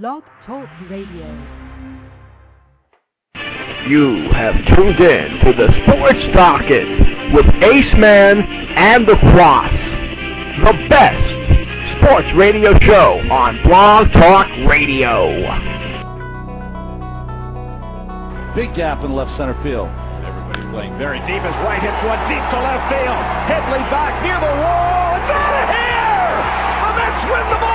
Blog Talk Radio. You have tuned in to the Sports Docket with Ace Man and the Kwass, the best sports radio show on Blog Talk Radio. Big gap in left center field. Everybody playing very deep. His right hits one deep to left field. Headley back near the wall. It's out of here! The Mets win the ball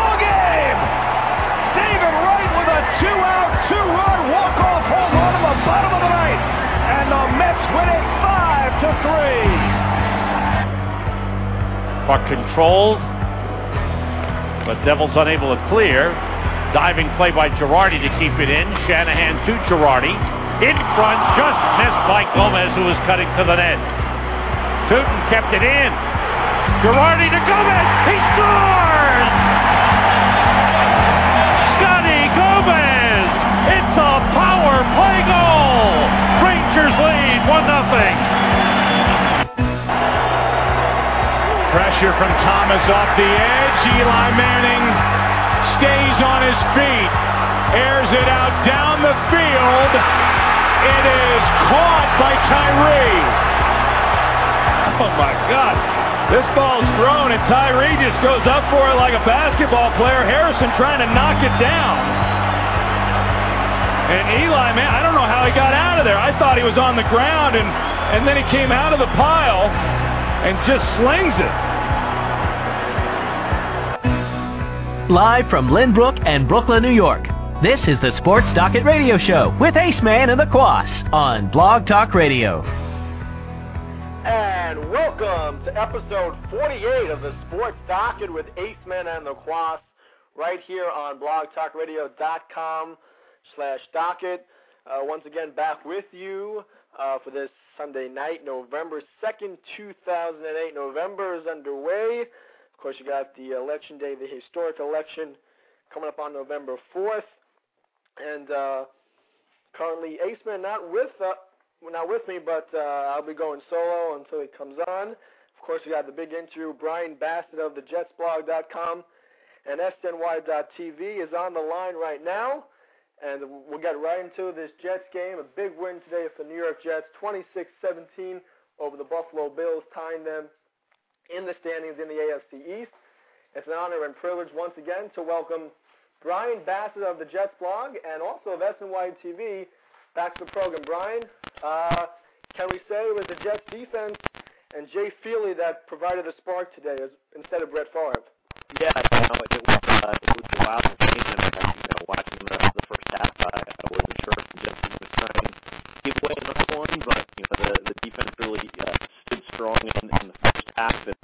bottom of the ninth. And the Mets win it 5 to 3. Puck controlled, but Devils unable to clear. Diving play by Girardi to keep it in. Shanahan to Girardi. In front, just missed by Gomez, who was cutting to the net. Tyutin kept it in. Girardi to Gomez. He scores! 1 0. Pressure from Thomas off the edge. Eli Manning stays on his feet. Airs it out down the field. It is caught by Tyree. Oh my God. This ball's thrown and Tyree just goes up for it like a basketball player. Harrison trying to knock it down. And Eli, man, I don't know how he got out of there. I thought he was on the ground and, and then he came out of the pile and just slings it. Live from Lynbrook and Brooklyn, New York. This is the Sports Docket Radio Show with Ace Man and the Kwass on Blog Talk Radio. And welcome to episode 48 of the Sports Docket with Ace Man and the Kwass, right here on blogtalkradio.com slash docket. Uh, once again, back with you uh, for this Sunday night, November 2nd, 2008. November is underway. Of course, you got the election day, the historic election coming up on November 4th. And uh, currently, Ace Man not with uh, not with me, but uh, I'll be going solo until he comes on. Of course, we got the big interview. Brian Bassett of the JetsBlog.com and SNY.TV is on the line right now. And we'll get right into this Jets game. A big win today for the New York Jets, 26-17 over the Buffalo Bills, tying them in the standings in the AFC East. It's an honor and privilege once again to welcome Brian Bassett of the Jets blog and also of SNY TV back to the program. Brian, uh, can we say it was the Jets defense and Jay Feely that provided the spark today as, instead of Brett Favre? Yeah, you know, it was, uh, it was wild uh, watching the, the first half, I, I wasn't sure if Jets were going to give away another one, but you know, the the defense really uh, stood strong in, in the first half, and,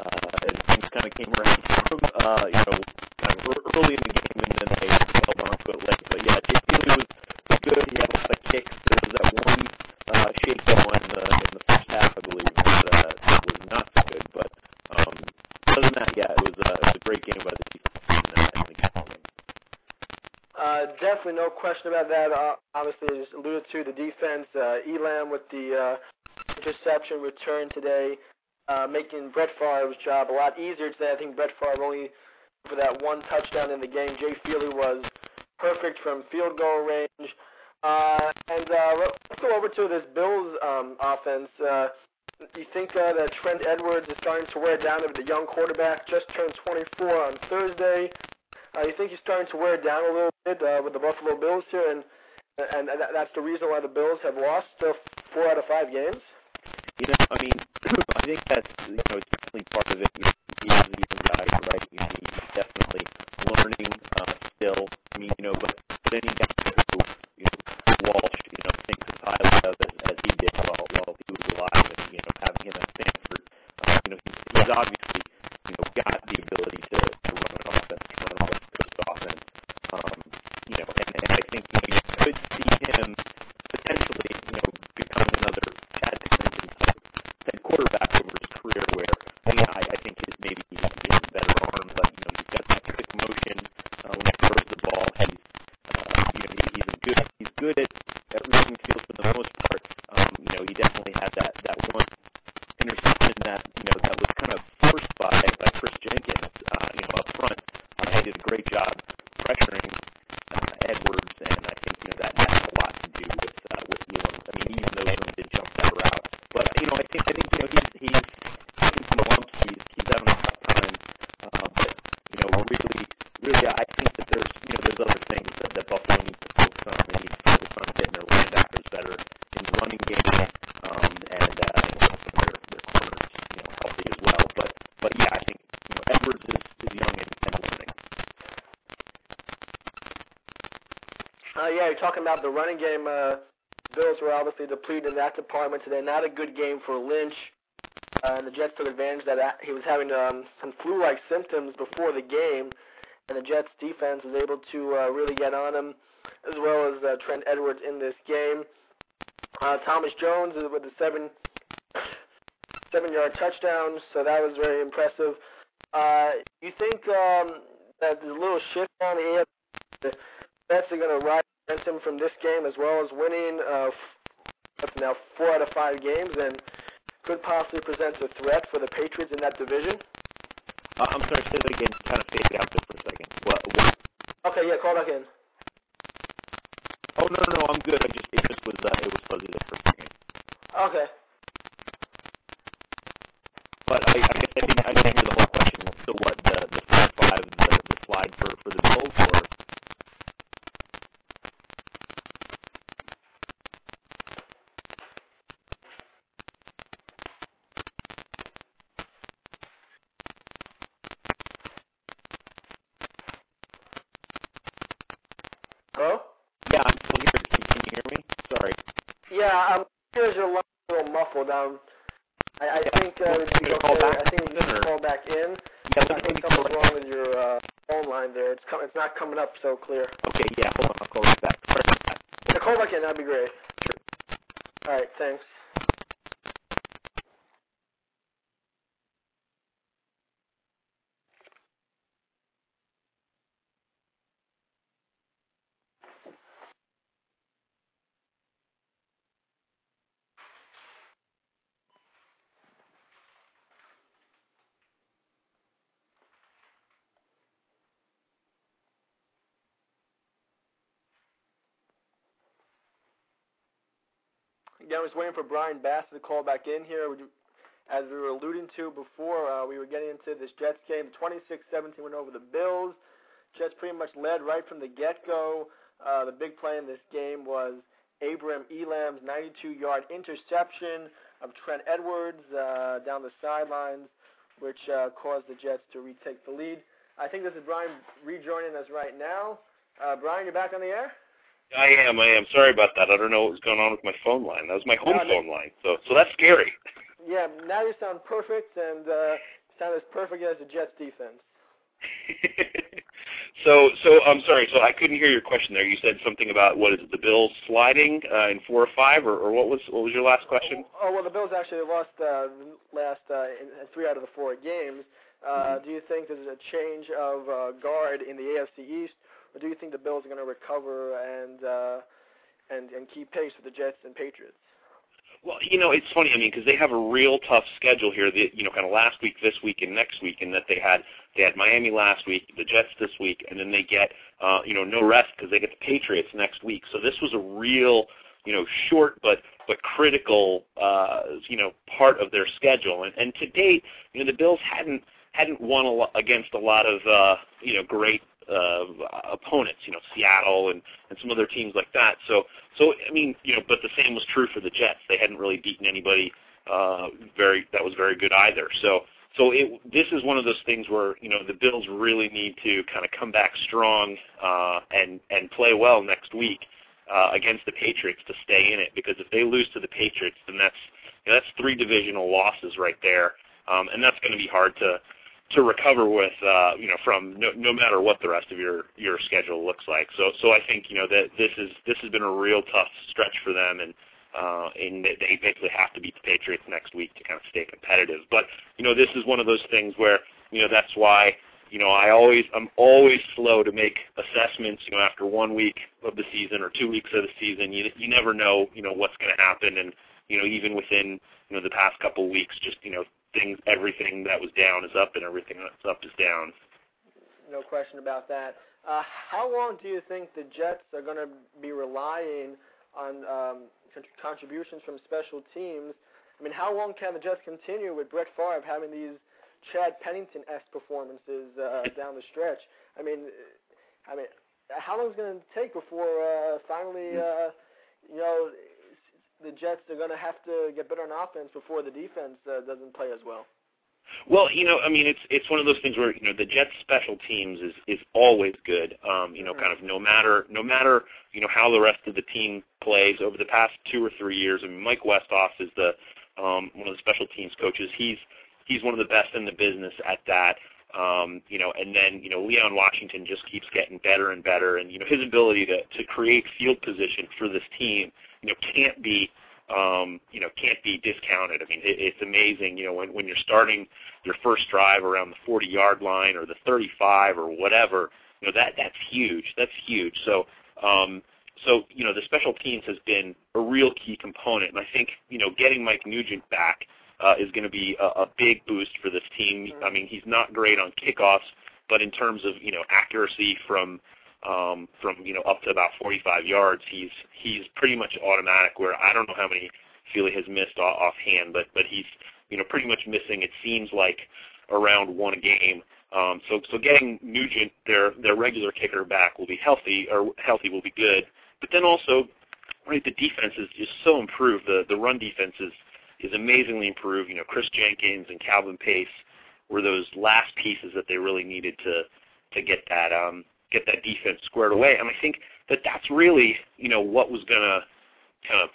uh, and things kind of came around from uh, you know, kind of early in the game, and then they held on to it late. But yeah, Jay Feely was, was good. He had a lot of kicks. There was that one uh, shakedown in the in the first half, I believe, that, uh, that was not so good, but. Um, other than that, yeah, it was, uh, it was a great game by the defense. And, uh, and the game. Uh, definitely no question about that. Uh, obviously, as alluded to, the defense, uh, Elam with the uh, interception return today, uh, making Brett Favre's job a lot easier today. I think Brett Favre only for that one touchdown in the game. Jay Feely was perfect from field goal range. Uh, and uh, let's go over to this Bills um, offense. Uh, you think uh, that Trent Edwards is starting to wear down the young quarterback? Just turned 24 on Thursday. Uh, you think he's starting to wear down a little bit uh, with the Buffalo Bills here, and and that's the reason why the Bills have lost uh, four out of five games? You know, I mean, I think that's you know definitely part of it. You know, he is young right? You know, definitely learning uh, still. I mean, you know, but but guy who you know Walsh, you know, thinks as highly of as, as he did while while he was alive, and you know, having him at Stanford, uh, you know, he's, he's obviously you know got the ability to, to run an offense, to run a West Coast offense. Um, you know, and, and I think you, know, you could see him potentially, you know, become another Chad Pennington type, type quarterback over his career, where you know, I, I think his maybe he has a better arm, but you know, he's got that quick motion uh, when he throws the ball. He's uh, you know, he, he's a good he's good at, at reading field for the most part. Um, you know, he definitely had that that one interception that you know that was kind of forced by by Chris Jenkins. Uh, you know, up front, uh, he did a great job pressuring that there's you know there's other things that, that Buffalo needs to focus on. They need to focus on getting their linebackers better in the running game, um, and uh, and also their their corners you know healthy as well. But but yeah, I think you know Edwards is, is young and, and learning. Uh, yeah, you're talking about the running game. Uh, Bills were obviously depleted in that department today. Not a good game for Lynch. Uh, and the Jets took advantage that he was having um, some flu-like symptoms before the game, and the Jets defense was able to uh, really get on him, as well as uh, Trent Edwards in this game. Uh, Thomas Jones with a seven seven-yard touchdown, so that was very impressive. Uh, you think um, that a little shift on the AFC? The Jets are going to ride him from this game, as well as winning uh, now four out of five games, and could possibly present a threat for the Patriots in that division. Uh, I'm sorry, say that again. Kind of faded out there for a second. What? what? Okay, yeah, call back in. Oh no, no, no, I'm good. I just it just was uh, it was fuzzy there for a second. Okay. But I, I guess I didn't, I didn't hear the whole question. So what? The the four five the, the slide for for the Bills or? Hello? Yeah, I'm still here. Can, can you hear me? Sorry. Yeah, um, here's your line muffled. Um, I, I think uh, Well, it can should you be call okay. back I think then, should call back in. Yeah, I think something's wrong with your uh, phone line there. It's com- it's not coming up so clear. Okay, yeah, hold on. I'll call back. Sorry about that. Yeah, call back in. That'd be great. Sure. All right, thanks. Again, I was waiting for Brian Bass to call back in here. As we were alluding to before, uh, we were getting into this Jets game. 26-17 went over the Bills. Jets pretty much led right from the get-go. Uh, the big play in this game was Abram Elam's 92-yard interception of Trent Edwards uh, down the sidelines, which uh, caused the Jets to retake the lead. I think this is Brian rejoining us right now. Uh, Brian, you're back on the air? I am. I am. Sorry about that. I don't know what was going on with my phone line. That was my home No, no. phone line. So, so that's scary. Yeah, now you sound perfect and uh, sound as perfect as the Jets defense. so, so I'm sorry. So I couldn't hear your question there. You said something about what is it, the Bills sliding uh, in four or five, or, or what was what was your last question? Oh well, the Bills actually lost uh, last uh, in, three out of the four games. Uh, Do you think there's a change of uh, guard in the AFC East, or do you think the Bills are going to recover and uh, and and keep pace with the Jets and Patriots? Well, you know, it's funny. I mean, because they have a real tough schedule here. The, you know, kind of last week, this week, and next week, and that they had they had Miami last week, the Jets this week, and then they get uh, you know no rest because they get the Patriots next week. So this was a real you know short but but critical uh, you know part of their schedule. And, and to date, you know, the Bills hadn't hadn't won a lot against a lot of uh, you know great uh, opponents, you know, Seattle and, and some other teams like that. So, so I mean, you know, but the same was true for the Jets. They hadn't really beaten anybody uh, very that was very good either. So, so it this is one of those things where you know the Bills really need to kind of come back strong uh, and and play well next week uh, against the Patriots to stay in it. Because if they lose to the Patriots, then that's you know, that's three divisional losses right there, um, and that's going to be hard to to recover with, uh, you know, from no, no matter what the rest of your your schedule looks like. So, so I think you know that this is this has been a real tough stretch for them, and uh, and they basically have to beat the Patriots next week to kind of stay competitive. But you know, this is one of those things where you know that's why you know I always I'm always slow to make assessments. You know, after one week of the season or two weeks of the season, you you never know you know what's going to happen, and you know even within you know the past couple weeks, just you know things everything that was down is up and everything that's up is down. No question about that. Uh, how long do you think the Jets are going to be relying on um, con- contributions from special teams? I mean, how long can the Jets continue with Brett Favre having these Chad Pennington-esque performances uh, down the stretch? I mean, I mean, how long is it going to take before uh, finally, uh, you know, the Jets are going to have to get better on offense before the defense uh, doesn't play as well? Well, you know, I mean, it's it's one of those things where you know the Jets' special teams is is always good. Um, you know, kind of no matter no matter you know how the rest of the team plays over the past two or three years. I mean, Mike Westhoff is the um, one of the special teams coaches. He's he's one of the best in the business at that. Um, you know, and then you know Leon Washington just keeps getting better and better, and you know his ability to to create field position for this team, you know, can't be um, you know can't be discounted. I mean, it, it's amazing. You know, when when you're starting your first drive around the 40 yard line or the 35 or whatever, you know that that's huge. That's huge. So. Um, so you know the special teams has been a real key component, and I think you know getting Mike Nugent back uh, is going to be a, a big boost for this team. I mean, he's not great on kickoffs, but in terms of you know accuracy from um, from you know up to about 45 yards, he's he's pretty much automatic. Where I don't know how many Feely has missed off, offhand, but but he's you know pretty much missing. It seems like around one a game. Um, so so getting Nugent, their their regular kicker back, will be healthy or healthy will be good. But then also, right, the defense is just so improved. The the run defense is is amazingly improved. You know, Chris Jenkins and Calvin Pace were those last pieces that they really needed to to get that um, get that defense squared away. And I think that that's really you know what was going to kind of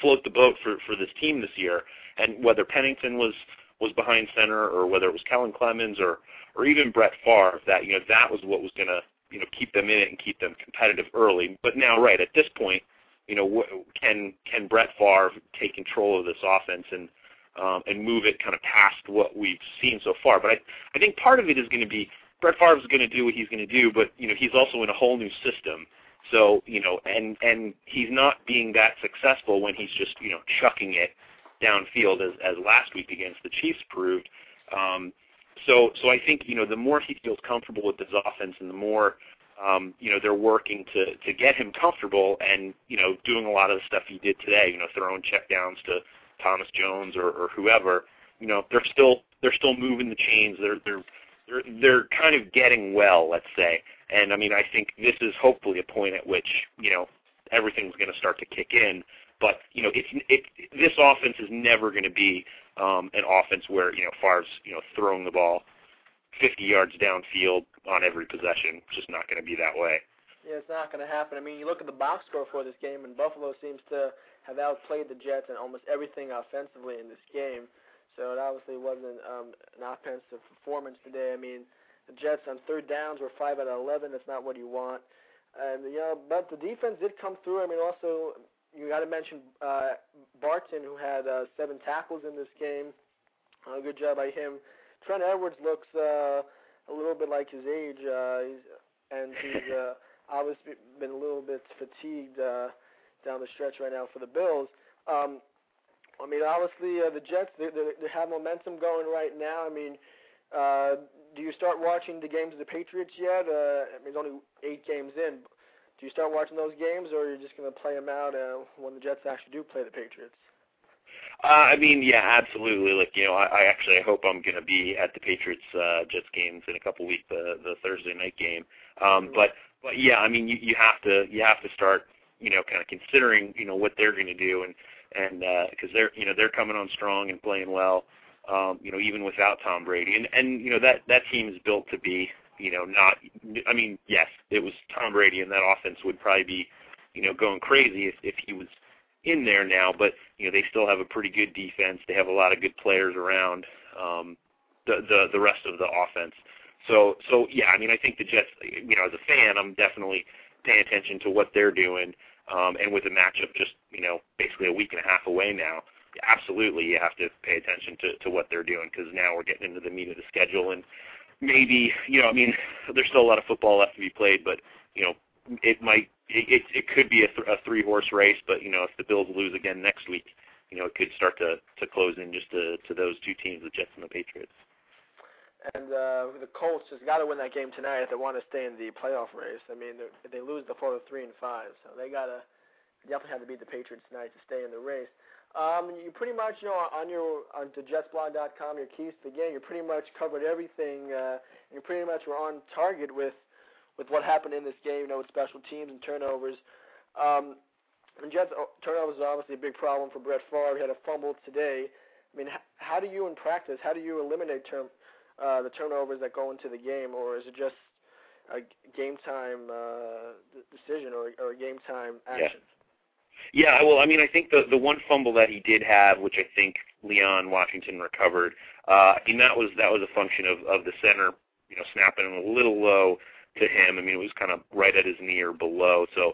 float the boat for for this team this year. And whether Pennington was was behind center or whether it was Kellen Clemens or or even Brett Favre, that you know that was what was going to you know keep them in it and keep them competitive early. But now, right at this point, you know, can can Brett Favre take control of this offense and um, and move it kind of past what we've seen so far? But I I think part of it is going to be Brett Favre is going to do what he's going to do, but you know he's also in a whole new system. So you know, and and he's not being that successful when he's just you know chucking it downfield as as last week against the Chiefs proved. Um, so so I think you know the more he feels comfortable with this offense and the more um, you know, they're working to to get him comfortable and you know doing a lot of the stuff he did today. You know, throwing checkdowns to Thomas Jones or, or whoever. You know, they're still they're still moving the chains. They're they're they're they're kind of getting well, let's say. And I mean, I think this is hopefully a point at which you know everything's going to start to kick in. But you know, it's it this offense is never going to be um, an offense where you know Favre's you know throwing the ball 50 yards downfield on every possession. It's just not going to be that way. Yeah, it's not going to happen. I mean, you look at the box score for this game, and Buffalo seems to have outplayed the Jets in almost everything offensively in this game. So it obviously wasn't um, an offensive performance today. I mean, the Jets on third downs were five out of eleven. That's not what you want. And you know, but the defense did come through. I mean, also you got to mention uh, Barton, who had uh, seven tackles in this game. Uh, good job by him. Trent Edwards looks uh, a little bit like his age, uh, he's, and he's uh, obviously been a little bit fatigued uh, down the stretch right now for the Bills. Um, I mean, obviously uh, the Jets they, they, they have momentum going right now. I mean, uh, do you start watching the games of the Patriots yet? Uh, I mean, it's only eight games in. Do you start watching those games, or are you just going to play them out uh, when the Jets actually do play the Patriots? Uh, I mean, yeah, absolutely. Like, you know, I, I actually I hope I'm going to be at the Patriots uh, Jets games in a couple weeks, the the Thursday night game. Um, but but yeah, I mean, you you have to you have to start, you know, kind of considering, you know, what they're going to do, and and because uh, they're you know they're coming on strong and playing well, um, you know, even without Tom Brady, and and you know that that team is built to be, you know, not. I mean, yes, it was Tom Brady, and that offense would probably be, you know, going crazy if if he was in there now, but you know they still have a pretty good defense. They have a lot of good players around um, the the the rest of the offense. So so yeah, I mean I think the Jets. You know, as a fan, I'm definitely paying attention to what they're doing. Um, and with the matchup just you know basically a week and a half away now, absolutely you have to pay attention to to what they're doing because now we're getting into the meat of the schedule and maybe you know I mean there's still a lot of football left to be played, but you know it might it, it, it could be a, th- a three horse race, but you know if the Bills lose again next week, you know it could start to to close in just to to those two teams, the Jets and the Patriots. And uh, the Colts just got to win that game tonight if they want to stay in the playoff race. I mean, if they lose, the four three and five, so they got to definitely have to beat the Patriots tonight to stay in the race. Um, you pretty much, you know, on your on to JetsBlog.com, your keys to the game, you pretty much covered everything. Uh, you pretty much were on target with with what happened in this game, you know, with special teams and turnovers. Um, and Jets oh, turnovers is obviously a big problem for Brett Favre. He had a fumble today. I mean, how, how do you in practice? How do you eliminate term, uh, the turnovers that go into the game, or is it just a game time uh, decision or, or a game time action? Yeah. yeah, well, I mean, I think the the one fumble that he did have, which I think Leon Washington recovered, uh, I mean that was that was a function of of the center, you know, snapping him a little low to him. I mean, it was kind of right at his knee or below. So,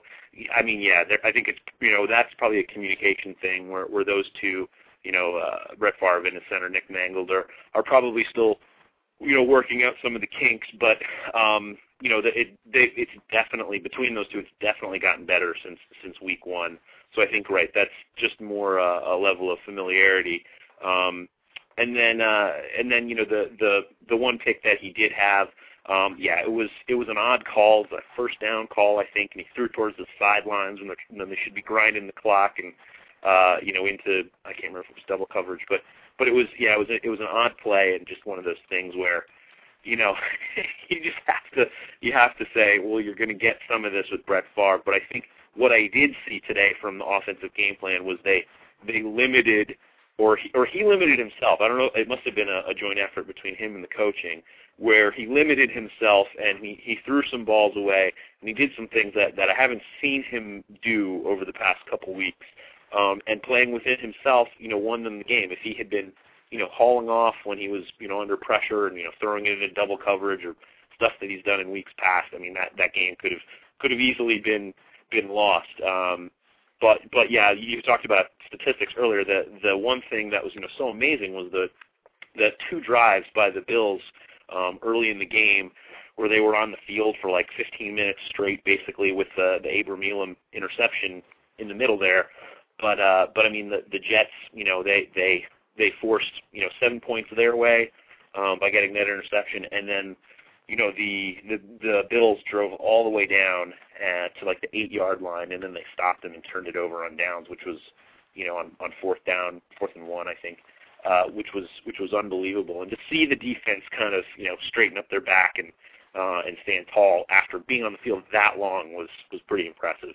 I mean, yeah, there, I think it's you know that's probably a communication thing where where those two, you know, uh, Brett Favre and the center Nick Mangold are are probably still, you know, working out some of the kinks. But um, you know, the, it they, it's definitely between those two, it's definitely gotten better since since week one. So I think right, that's just more uh, a level of familiarity. Um, and then uh, and then you know the the the one pick that he did have um, yeah, it was it was an odd call, a first down call, I think, and he threw towards the sidelines when, when they should be grinding the clock and uh, you know into I can't remember if it was double coverage, but but it was yeah it was a, it was an odd play and just one of those things where you know you just have to you have to say well you're going to get some of this with Brett Favre, but I think what I did see today from the offensive game plan was they they limited or he, or he limited himself. I don't know. It must have been a, a joint effort between him and the coaching, where he limited himself and he he threw some balls away and he did some things that that I haven't seen him do over the past couple weeks. Um, and playing within himself, you know, won them the game. If he had been, you know, hauling off when he was, you know, under pressure and you know throwing it in double coverage or stuff that he's done in weeks past, I mean that that game could have could have easily been been lost. Um, but but yeah, you talked about statistics earlier. The the one thing that was you know so amazing was the the two drives by the Bills um, early in the game where they were on the field for like 15 minutes straight, basically with the the Abram Elam interception in the middle there. But uh, but I mean the the Jets, you know, they they they forced you know seven points their way um, by getting that interception, and then you know the the the Bills drove all the way down uh, to like the eight yard line, and then they stopped them and turned it over on downs, which was you know on on fourth down, fourth and one, I think, uh, which was which was unbelievable. And to see the defense kind of you know straighten up their back and uh, and stand tall after being on the field that long was was pretty impressive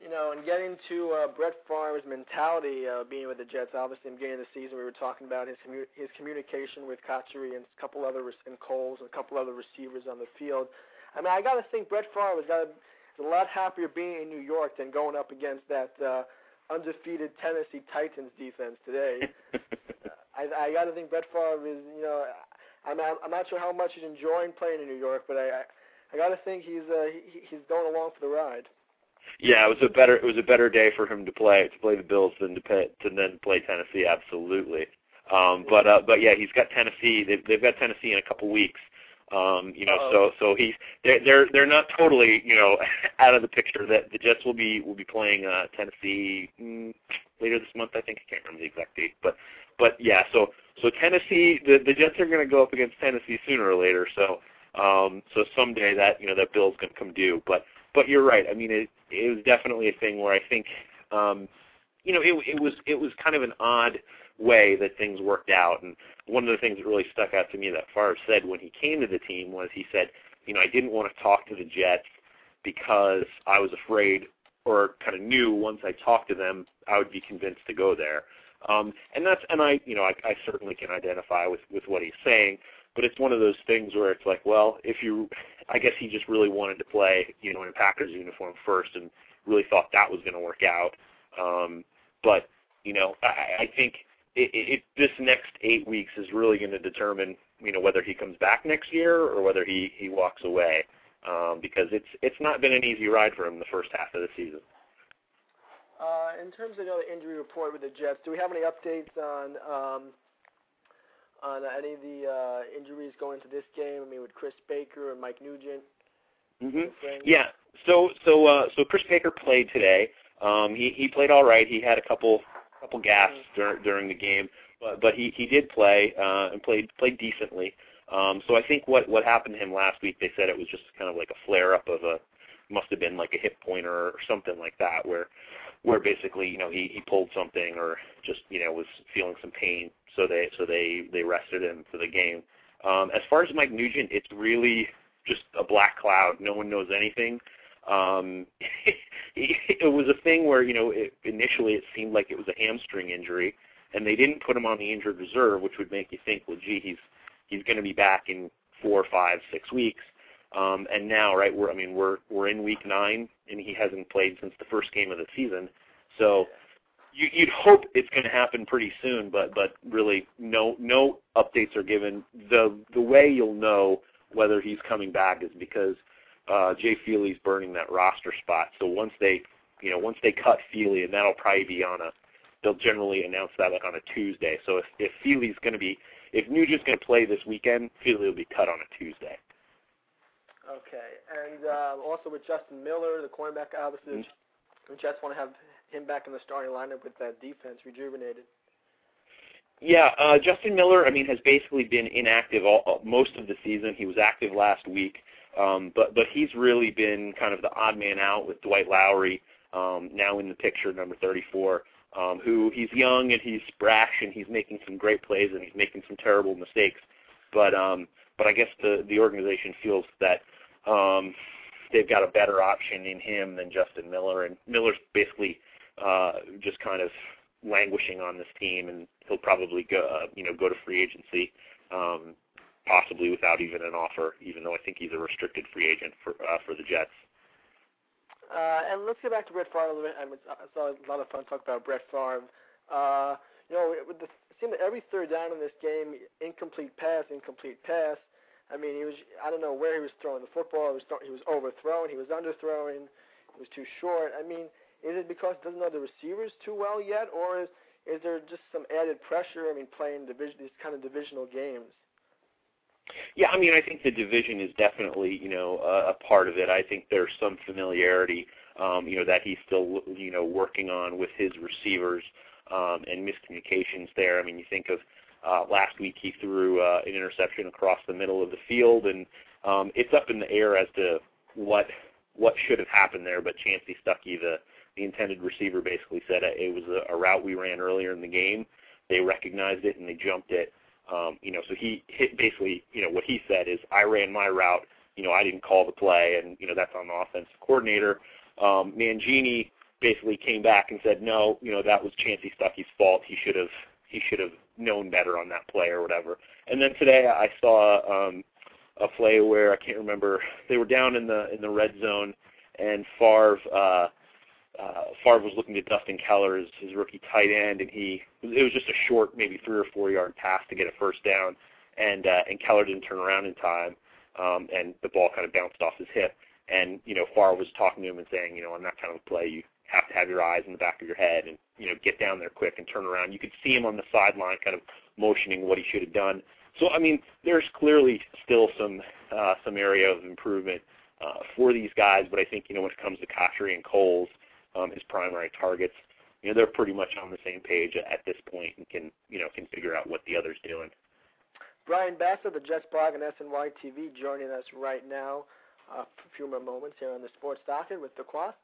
you know, and getting to uh, Brett Favre's mentality, uh, being with the Jets. Obviously, in the beginning of the season, we were talking about his commu- his communication with Cotchery and a couple other res- and Coles and a couple other receivers on the field. I mean, I got to think Brett Favre has got is a lot happier being in New York than going up against that uh, undefeated Tennessee Titans defense today. I, I got to think Brett Favre is, you know, I'm I'm not sure how much he's enjoying playing in New York, but I I, I got to think he's uh, he, he's going along for the ride. Yeah, it was a better it was a better day for him to play to play the Bills than to pay, to then play Tennessee. Absolutely. Um, but uh, but yeah, he's got Tennessee. They've they've got Tennessee in a couple weeks. Um, you know, Uh-oh. so so he's they're they're they're not totally you know out of the picture. That the Jets will be will be playing uh, Tennessee mm, later this month. I think I can't remember the exact date, but but yeah. So so Tennessee, the the Jets are going to go up against Tennessee sooner or later. So um, so someday that you know that bill's going to come due. But but you're right. I mean, it it was definitely a thing where I think, um, you know, it it was it was kind of an odd way that things worked out. And one of the things that really stuck out to me that Favre said when he came to the team was he said, you know, I didn't want to talk to the Jets because I was afraid or kind of knew once I talked to them I would be convinced to go there. Um, and that's and I you know I, I certainly can identify with with what he's saying but it's one of those things where it's like, well, if you, I guess he just really wanted to play, you know, in a Packers uniform first, and really thought that was going to work out. Um, but you know, I, I think it, it, this next eight weeks is really going to determine, you know, whether he comes back next year or whether he he walks away, um, because it's it's not been an easy ride for him the first half of the season. Uh, in terms of the injury report with the Jets, do we have any updates on um, on any of the uh, injuries going into this game? I mean, with Chris Baker and Mike Nugent. Mm-hmm. Yeah. So so uh, so Chris Baker played today. Um, he he played all right. He had a couple couple gaps mm-hmm. dur- during the game, but but he he did play uh, and played played decently. Um, so I think what what happened to him last week, they said it was just kind of like a flare up of a must have been like a hip pointer or something like that, where where basically you know he he pulled something or just you know was feeling some pain so they so they they rested him for the game. Um, as far as Mike Nugent, it's really just a black cloud. No one knows anything. Um, it was a thing where you know it, initially it seemed like it was a hamstring injury, and they didn't put him on the injured reserve, which would make you think, well, gee, he's he's going to be back in four, five, six weeks. Um, and now, right, we're I mean we're we're in week nine, and he hasn't played since the first game of the season. So you, you'd hope it's going to happen pretty soon, but but really no no updates are given. The the way you'll know whether he's coming back is because uh, Jay Feely's burning that roster spot. So once they you know once they cut Feely, and that'll probably be on a they'll generally announce that like on a Tuesday. So if if Feely's going to be if Nugent's going to play this weekend, Feely will be cut on a Tuesday. Okay, and uh, also with Justin Miller, the cornerback, obviously, mm-hmm. the Jets want to have him back in the starting lineup with that defense rejuvenated. Yeah, uh, Justin Miller, I mean, has basically been inactive all, most of the season. He was active last week, um, but but he's really been kind of the odd man out with Dwight Lowery um, now in the picture, number 34. Um, who he's young and he's brash and he's making some great plays and he's making some terrible mistakes, but um, but I guess the the organization feels that um, they've got a better option in him than Justin Miller, and Miller's basically uh, just kind of languishing on this team, and he'll probably go, uh, you know, go to free agency, um, possibly without even an offer. Even though I think he's a restricted free agent for uh, for the Jets. Uh, and let's get back to Brett Favre a little bit. I, mean, I saw a lot of fun talk about Brett Favre. Uh, you know, the, it seemed that every third down in this game, incomplete pass, incomplete pass. I mean, he was I don't know where he was throwing the football. He was he was overthrown. He was underthrowing. He was too short. I mean, is it because he doesn't know the receivers too well yet, or is is there just some added pressure? I mean, playing division these kind of divisional games. Yeah, I mean, I think the division is definitely you know a, a part of it. I think there's some familiarity, um, you know, that he's still you know working on with his receivers um, and miscommunications there. I mean, you think of uh, last week he threw uh, an interception across the middle of the field, and um, it's up in the air as to what what should have happened there. But Chansi Stuckey, the the intended receiver basically said it was a, a route we ran earlier in the game. They recognized it and they jumped it. Um, you know, so he hit basically, you know, what he said is I ran my route. You know, I didn't call the play, and you know that's on the offensive coordinator. Um, Mangini basically came back and said, no, you know that was Chansi Stuckey's fault. He should have he should have known better on that play or whatever. And then today I saw um, a play where I can't remember. They were down in the in the red zone, and Favre uh, uh, Favre was looking to Dustin Keller as his rookie tight end, and he it was just a short, maybe three or four yard pass to get a first down, and uh, and Keller didn't turn around in time, um, and the ball kind of bounced off his hip, and you know Favre was talking to him and saying, you know, on that kind of play, you have to have your eyes in the back of your head and you know get down there quick and turn around. You could see him on the sideline, kind of motioning what he should have done. So I mean, there's clearly still some uh, some area of improvement uh, for these guys, but I think you know when it comes to Cotchery and Coles um, his primary targets. You know, they're pretty much on the same page at this point and can you know can figure out what the other's doing. Brian Bassett, the Jets blog and SNY TV, joining us right now. Uh, a few more moments here on the Sports Docket with the Kwass.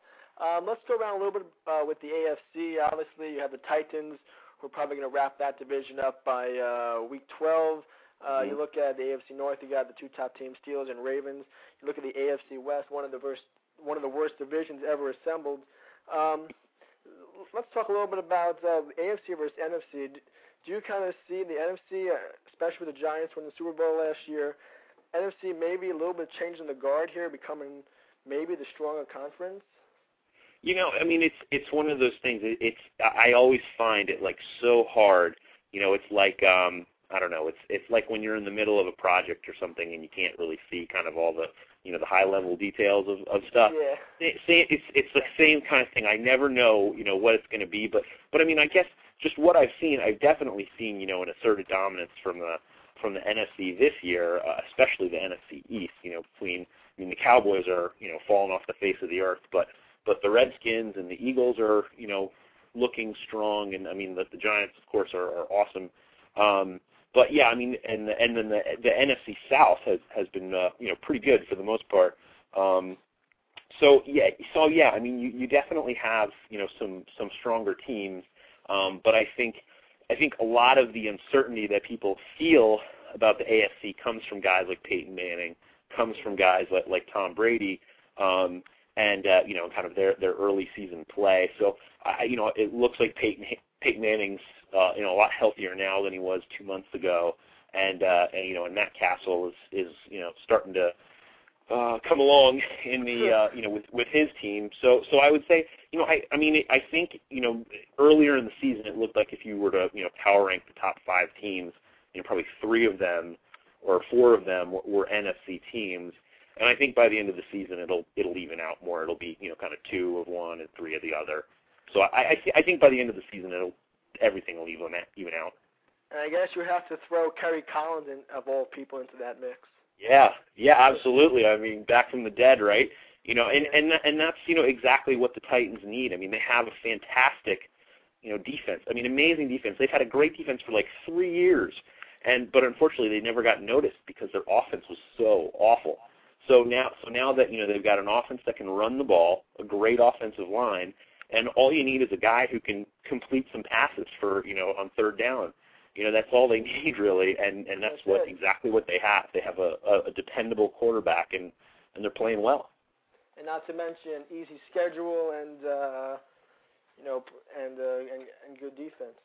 Um, let's go around a little bit uh, with the AFC. Obviously, you have the Titans, who are probably going to wrap that division up by uh, week 12. Uh, mm-hmm. You look at the AFC North, you got the two top teams, Steelers and Ravens. You look at the AFC West, one of the worst, one of the worst divisions ever assembled. Um, let's talk a little bit about uh, AFC versus NFC. Do you kind of see the NFC, uh, especially with the Giants winning the Super Bowl last year, NFC maybe a little bit changing the guard here, becoming maybe the stronger conference? You know, I mean, it's it's one of those things. It, it's I always find it like so hard. You know, it's like um I don't know. It's it's like when you're in the middle of a project or something and you can't really see kind of all the you know the high level details of of stuff. Yeah. It's it's it's the same kind of thing. I never know you know what it's going to be, but but I mean I guess just what I've seen, I've definitely seen you know an asserted dominance from the from the NFC this year, uh, especially the NFC East. You know between I mean the Cowboys are you know falling off the face of the earth, but but the Redskins and the Eagles are you know looking strong, and I mean the, the Giants of course are, are awesome. Um, but yeah, I mean, and and then the the NFC South has has been uh, you know pretty good for the most part. Um, so yeah, so yeah, I mean, you you definitely have you know some some stronger teams, um, but I think I think a lot of the uncertainty that people feel about the AFC comes from guys like Peyton Manning, comes from guys like like Tom Brady. Um, and uh, you know, kind of their their early season play. So, I, you know, it looks like Peyton Peyton Manning's uh, you know a lot healthier now than he was two months ago, and uh, and you know, and Matt Cassel is is you know starting to uh, come along in the uh, you know with with his team. So so I would say you know I I mean I think you know earlier in the season it looked like if you were to you know power rank the top five teams, you know probably three of them or four of them were, were NFC teams. And I think by the end of the season it'll it'll even out more. It'll be you know kind of two of one and three of the other. So I I, I think by the end of the season it'll everything will even even out. And I guess you have to throw Kerry Collins in, of all people into that mix. Yeah, yeah, absolutely. I mean, back from the dead, right? You know, and and and that's you know exactly what the Titans need. I mean, they have a fantastic, you know, defense. I mean, amazing defense. They've had a great defense for like three years, and but unfortunately they never got noticed because their offense was so awful. So now, so now that you know they've got an offense that can run the ball, a great offensive line, and all you need is a guy who can complete some passes for you know on third down. You know that's all they need really, and and that's, that's what it. exactly what they have. They have a, a, a dependable quarterback, and and they're playing well. And not to mention easy schedule and uh, you know and, uh, and and good defense.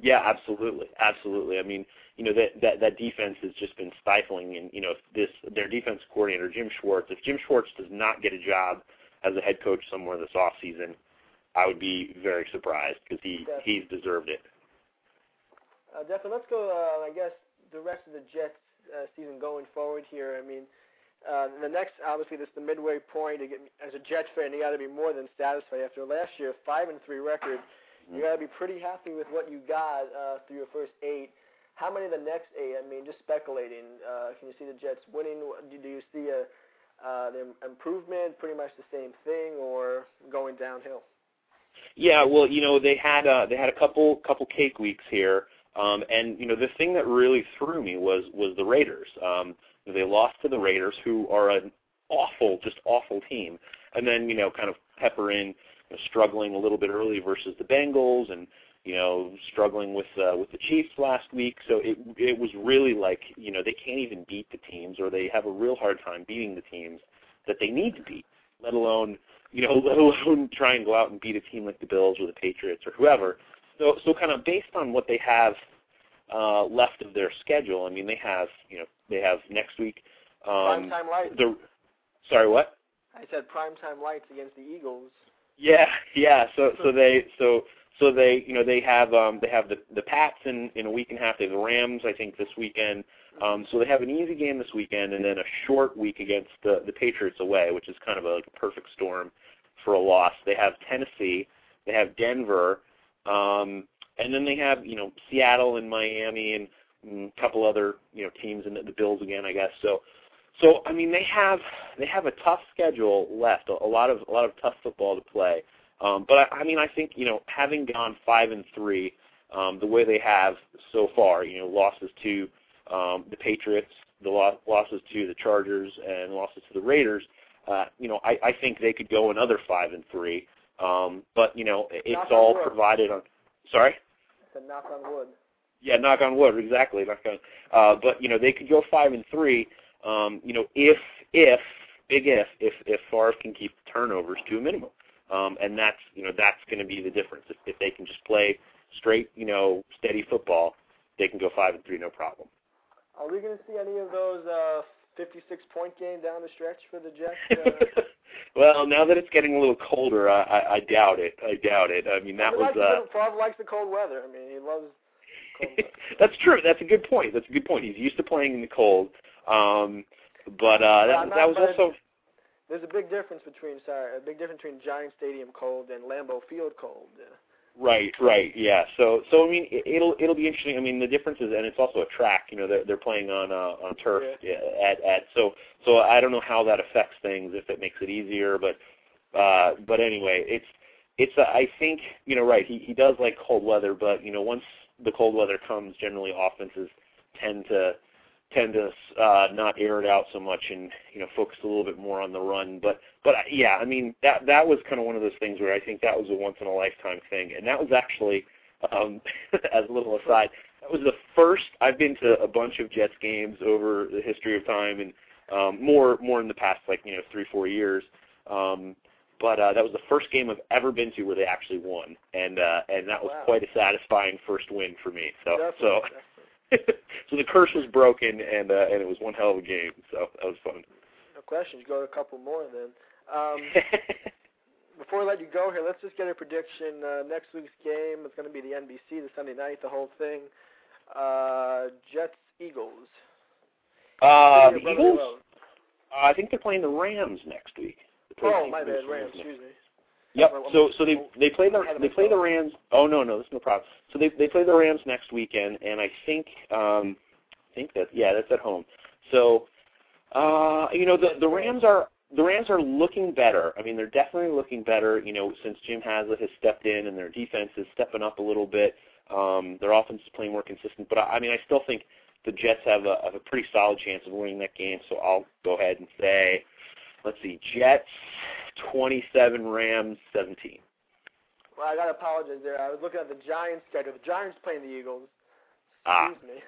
Yeah, absolutely, absolutely. I mean, you know that that that defense has just been stifling, and you know if this their defense coordinator Jim Schwartz. If Jim Schwartz does not get a job as a head coach somewhere this off season, I would be very surprised because he Definitely. he's deserved it. Uh, definitely. Let's go. Uh, I guess the rest of the Jets uh, season going forward here. I mean, uh, the next obviously this is the midway point. As a Jets fan, you got to be more than satisfied after last year five and three record. You got to be pretty happy with what you got uh, through your first eight. How many of the next eight? I mean, just speculating. Uh, can you see the Jets winning? Do do you see a uh, the improvement, pretty much the same thing, or going downhill? Yeah, well, you know they had uh, they had a couple couple cake weeks here, um, and you know the thing that really threw me was was the Raiders. Um, they lost to the Raiders, who are an awful, just awful team, and then you know kind of pepper in you know, struggling a little bit early versus the Bengals, and you know struggling with uh, with the Chiefs last week. So it it was really like you know they can't even beat the teams, or they have a real hard time beating the teams that they need to beat, let alone you know, let alone try and go out and beat a team like the Bills or the Patriots or whoever. So, so kind of based on what they have uh, left of their schedule, I mean, they have, you know, they have next week. Um, Primetime lights. the, sorry, what? I said primetime lights against the Eagles. Yeah, yeah. So, so they, so, so they, you know, they have, um, they have the the Pats in in a week and a half. They have the Rams, I think, this weekend. Um, so they have an easy game this weekend, and then a short week against the the Patriots away, which is kind of a, like a perfect storm for a loss. They have Tennessee, they have Denver, um, and then they have you know Seattle and Miami and mm, a couple other you know teams and the, the Bills again, I guess. So, so I mean they have they have a tough schedule left, a, a lot of a lot of tough football to play. Um, but I, I mean I think you know having gone five and three um, the way they have so far, you know losses to um, the Patriots, the lo- losses to the Chargers, and losses to the Raiders. Uh, you know, I, I think they could go another five and three. Um, but you know, it's Knock all wood. provided on. Sorry. I said knock on wood. Yeah, knock on wood. Exactly. Knock on. Uh, but you know, they could go five and three. Um, you know, if if big if if if Favre can keep turnovers to a minimum, um, and that's you know that's going to be the difference. If, if they can just play straight, you know, steady football, they can go five and three, no problem. Are we going to see any of those uh, 56 point game down the stretch for the Jets? Uh, well, now that it's getting a little colder, I, I, I doubt it. I doubt it. I mean, that was. likes, Uh, Favre likes the cold weather. I mean, he loves that's true. That's a good point. That's a good point. He's used to playing in the cold. Um, but uh, that, that was also There's a big difference between sorry, a big difference between Giant Stadium cold and Lambeau Field cold. Right, right, yeah. So, so I mean, it, it'll it'll be interesting. I mean, the difference is, and it's also a track. You know, they're they're playing on uh, on turf yeah. at at so so I don't know how that affects things if it makes it easier, but uh, but anyway, it's it's uh, I think you know right. He he does like cold weather, but you know once the cold weather comes, generally offenses tend to tend to uh, not air it out so much and you know focus a little bit more on the run. But but uh, yeah, I mean that that was kind of one of those things where I think that was a once in a lifetime thing, and that was actually um, as a little aside, that was the first I've been to a bunch of Jets games over the history of time, and Um, more more in the past like you know three four years. Um, but uh, that was the first game I've ever been to where they actually won, and uh, and that was Wow. quite a satisfying first win for me. So Definitely, so. So the curse was broken, and uh, and it was one hell of a game. So that was fun. No questions. Go to a couple more then. Um, before I let you go here, let's just get a prediction. Uh, next week's game is going to be the NBC, the Sunday night, the whole thing. Uh, Jets Eagles. uh, the me your brotherly Eagles. Uh, I think they're playing the Rams next week. Oh, my bad. Rams Excuse me. Yep. So so they they play the they play the. Rams. Oh no no that's no problem. So they they play the Rams next weekend, and I think um I think that yeah that's at home. So uh you know the the Rams are the Rams are looking better. I mean they're definitely looking better. You know since Jim Haslett has stepped in and their defense is stepping up a little bit. Um, their offense is playing more consistent, but I, I mean I still think the Jets have a, have a pretty solid chance of winning that game. So I'll go ahead and say, let's see, Jets 27, Rams 17. Well, I got to apologize there. I was looking at the Giants schedule. The Giants playing the Eagles. Ah. Excuse me.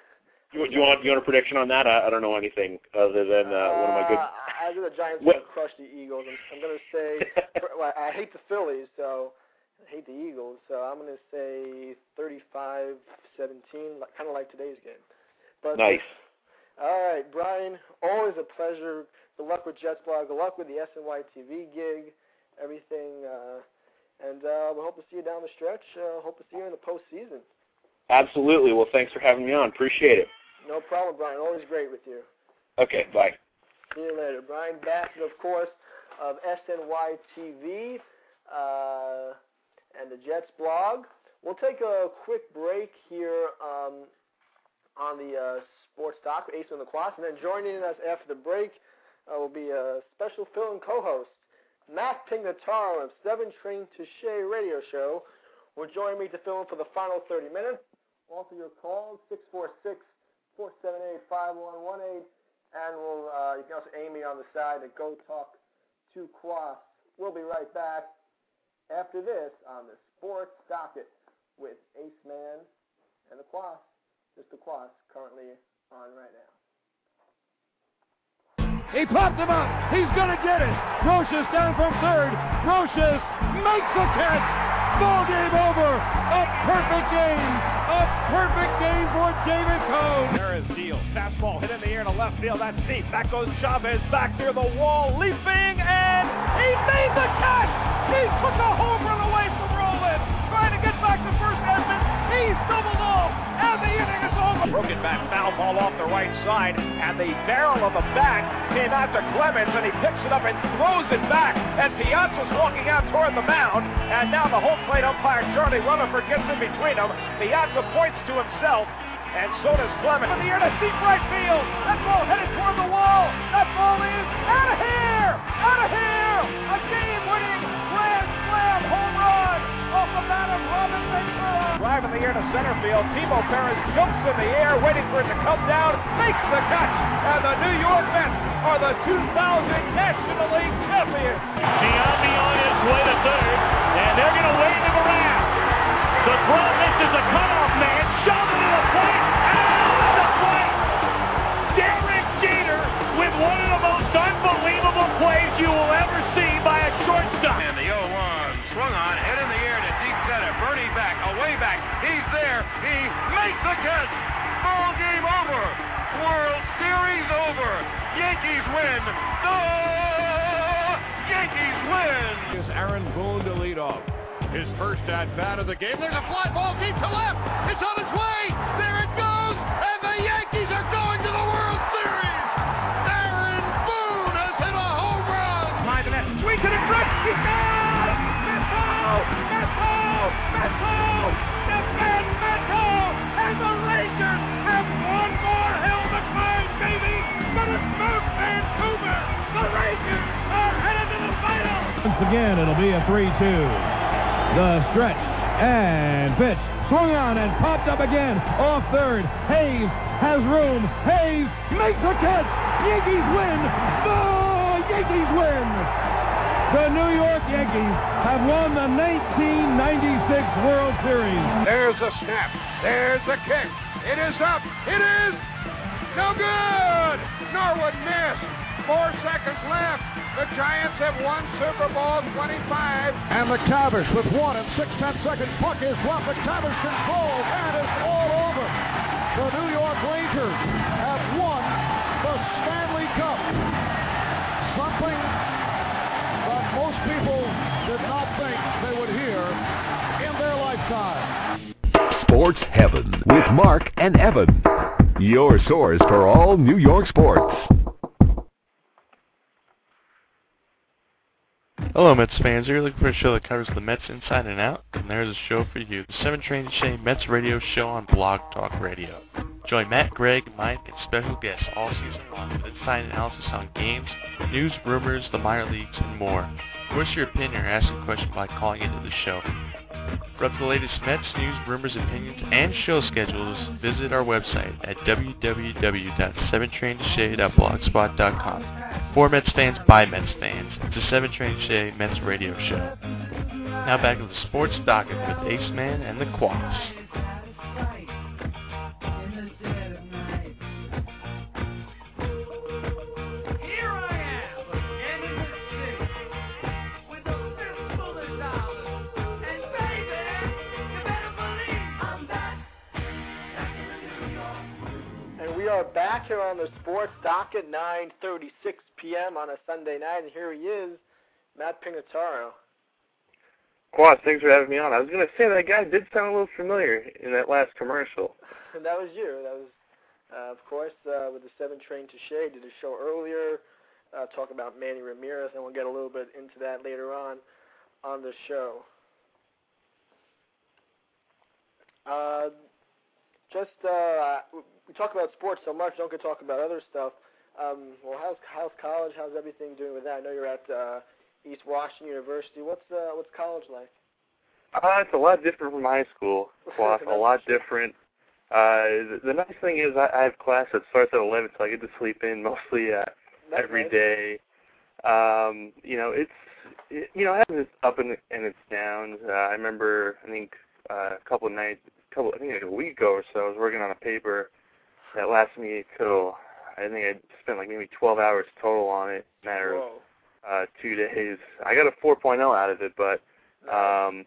You, do you want you want a prediction on that? I, I don't know anything other than uh, one of my good. Uh, I think the Giants will crush the Eagles. I'm, I'm going to say. well, I hate the Phillies, so I hate the Eagles. So I'm going to say 35-17, like, kind of like today's game. But nice. All right, Brian. Always a pleasure. Good luck with Jets blog. Good luck with the SNY TV gig. Everything. Uh, and uh, we hope to see you down the stretch. Uh, hope to see you in the postseason. Absolutely. Well, thanks for having me on. Appreciate it. No problem, Brian. Always great with you. Okay. Bye. See you later. Brian Bassett, of course, of SNY TV uh, and the Jets blog. We'll take a quick break here um, on the uh, Sports with Ace and the Kwass, and then joining us after the break uh, will be a special fill and co-host, Matt Pignataro of 7 Train to Shea radio show will join me to fill in for the final 30 minutes. Also your calls, 646 478 5118 and we'll uh, you can also aim me on the side at Go Talk to Kwass. We'll be right back after this on the Sports Docket with Ace Man and the Kwass. Just the Kwass currently on right now. He popped him up. He's going to get it. Brosius down from third. Brosius makes the catch. Ball game over. A perfect game. A perfect game for David Cone. There is Deal. Fastball hit in the air to left field. That's deep. Back goes Chavez back near the wall, leaping, and he made the catch. He took a home run away from Rolen. Trying to get back to first Edmonds. He's doubled off, and the inning is over. Broken back foul ball off the right side, and the barrel of the bat came out to Clemens, and he picks it up and throws it back. And Piazza's walking out toward the mound, and now the home plate umpire Charlie Reliford gets in between them. Piazza points to himself. And so does Clemens. In the air to deep right field. That ball headed toward the wall. That ball is out of here. Out of here. A game-winning Drive in the air to center field. Timo Perez jumps in the air, waiting for it to come down, makes the catch, and the New York Mets are the 2000 National League champions. Giambi on his way to third, and they're going to wave him around. The throw misses a cutoff man, shot into the plate, the catch. Ball game over. World Series over. Yankees win. The Yankees win. Is Aaron Boone to lead off. His first at bat of the game. There's a fly ball deep to left. It's on its way. There it goes. Baby. But it's Vancouver. The Lakers are headed to the final. Once again, it'll be a 3-2. The stretch and pitch. Swung on and popped up again. Off third. Hayes has room. Hayes makes the catch. Yankees win. The Yankees win. The New York Yankees have won the 1996 World Series. There's a snap. There's a kick. It is up. It is no good. Norwood missed. Four seconds left. The Giants have won Super Bowl 25. And MacTavish with one and six tenths seconds. Puck is dropped. MacTavish controls, and it's all over. The New York Rangers have won the Stanley Cup. Something that most people did not think they would hear in their lifetime. Sports Heaven with Mark and Evan. Your source for all New York sports. Hello, Mets fans. You're looking for a show that covers the Mets inside and out, and there's a show for you. The 7 Train to Mets radio show on Blog Talk Radio. Join Matt, Greg, Mike, and special guests all season long with inside analysis on games, news, rumors, the minor leagues, and more. Voice your opinion or ask a question by calling into the show. For up to the latest Mets news, rumors, opinions, and show schedules, visit our website at www.7traintoshea.blogspot.com. For Mets fans, by Mets fans, it's a 7 Train Shea Mets radio show. Now back to the sports docket with Ace Man and the Kwass. Are back here on the Sports Docket, 9:36 p.m. on a Sunday night, and here he is, Matt Pignataro. Kwass, thanks for having me on. I was going to say that guy did sound a little familiar in that last commercial. That was you. That was, uh, of course, uh, with the Seven Train to Shea. Did a show earlier, uh, talk about Manny Ramirez, and we'll get a little bit into that later on on the show. Uh, just uh, we talk about sports so much, don't get talk about other stuff. Um, well, how's how's college? How's everything doing with that? I know you're at uh, East Washington University. What's uh, what's college like? Uh, it's a lot different from high school. Kwass, a lot different. Uh, the, the nice thing is I, I have class that starts at 11, so I get to sleep in mostly uh, That's every nice. day. Um, you know, it's it, you know, it has its up and, and its downs. Uh, I remember, I think uh, a couple of nights, couple, I think like a week ago or so, I was working on a paper that lasted me till I think I spent like maybe 12 hours total on it, matter of uh, two days. I got a 4.0 out of it, but um,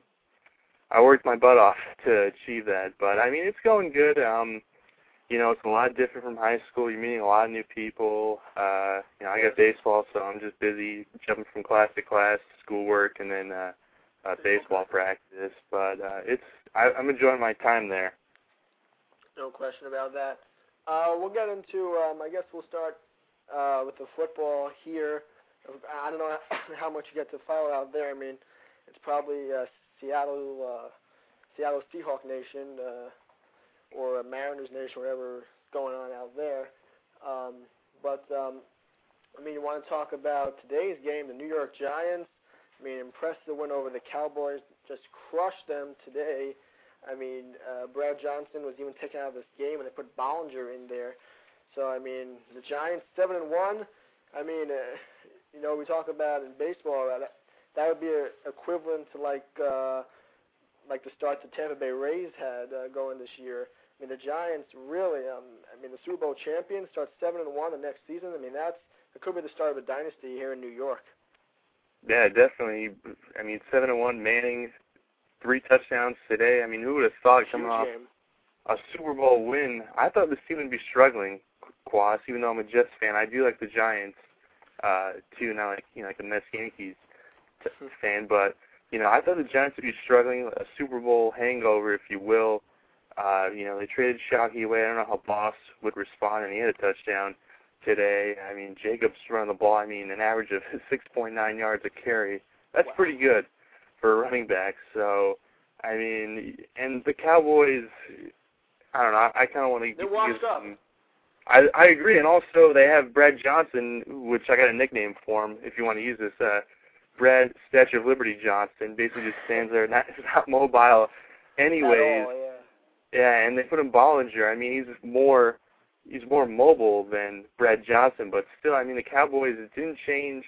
I worked my butt off to achieve that. But I mean, it's going good. Um, you know, it's a lot different from high school. You're meeting a lot of new people. Uh, you know, I got baseball, so I'm just busy jumping from class to class, schoolwork, and then uh, uh, baseball practice. But uh, it's I, I'm enjoying my time there. No question about that. Uh, we'll get into. Um, I guess we'll start uh, with the football here. I don't know how much you get to follow out there. I mean, it's probably uh, Seattle, uh, Seattle Seahawk Nation, uh, or Mariners Nation, whatever's going on out there. Um, but um, I mean, you want to talk about today's game, the New York Giants. I mean, impressive win over the Cowboys. Just crushed them today. I mean, uh, Brad Johnson was even taken out of this game, and they put Bollinger in there. So I mean, the Giants seven and one. I mean, uh, you know, we talk about in baseball that that would be a, equivalent to like uh, like the start the Tampa Bay Rays had uh, going this year. I mean, the Giants really. Um, I mean, the Super Bowl champion starts seven and one the next season. I mean, that's it could be the start of a dynasty here in New York. Yeah, definitely. I mean, seven and one. Manning, three touchdowns today. I mean, who would have thought coming off a Super Bowl win? I thought this team would be struggling. Kwass, even though I'm a Jets fan, I do like the Giants uh, too. Not like you know, like a Mets Yankees t- fan, but you know, I thought the Giants would be struggling, a Super Bowl hangover, if you will. Uh, you know, they traded Shockey away. I don't know how Boss would respond, and he had a touchdown today. I mean, Jacobs running the ball. I mean, an average of 6.9 yards a carry. That's Wow. pretty good for a running back. So, I mean, and the Cowboys. I don't know. I, I kind of want to They're washed up. I I agree, and also they have Brad Johnson, which I got a nickname for him. If you want to use this, uh, Brad Statue of Liberty Johnson, basically just stands there, not not mobile. Anyways, At all, yeah. yeah, and they put in Bollinger. I mean, he's more he's more mobile than Brad Johnson, but still, I mean, the Cowboys it didn't change.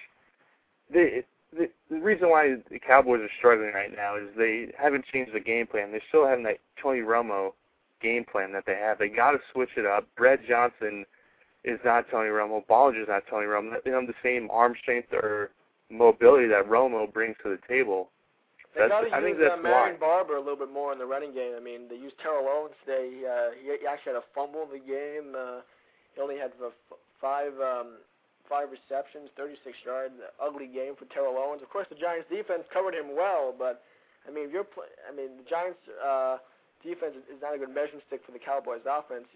The the, the reason why the Cowboys are struggling right now is they haven't changed the game plan. They're still having that Tony Romo game plan that they have. They got to switch it up. Brad Johnson is not Tony Romo. Bollinger's not Tony Romo. They don't have the same arm strength or mobility that Romo brings to the table. They got to I think use that's uh, Marion. Barber a little bit more in the running game. I mean, they used Terrell Owens today. He, uh, he, he actually had a fumble in the game. Uh, he only had f- five um, five receptions, 36 yards. Ugly game for Terrell Owens. Of course, the Giants' defense covered him well, but I mean, if you're play- I mean, the Giants' uh, defense is, is not a good measuring stick for the Cowboys' offense.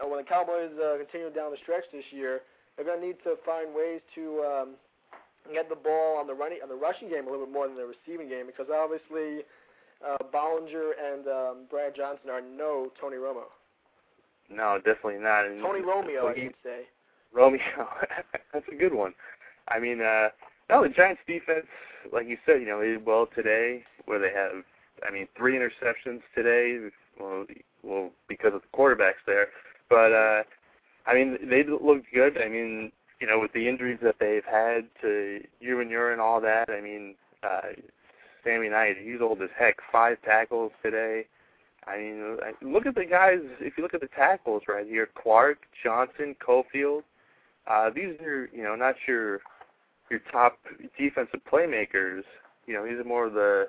And when the Cowboys uh, continue down the stretch this year, they're going to need to find ways to um, get the ball on the running on the rushing game a little bit more than the receiving game because obviously uh, Bollinger and um, Brad Johnson are no Tony Romo. No, definitely not. And Tony Romeo, I should say. Romeo, that's a good one. I mean, uh, no, the Giants' defense, like you said, you know, they did well today, where they have, I mean, three interceptions today. Well, well, because of the quarterbacks there, but uh, I mean, they looked good. I mean, you know, with the injuries that they've had to you and Ur and all that. I mean, uh, Sammy Knight, he's old as heck. Five tackles today. I mean, look at the guys. If you look at the tackles right here, Clark, Johnson, Cofield. Uh, these are, you know, not your your top defensive playmakers. You know, these are more of the,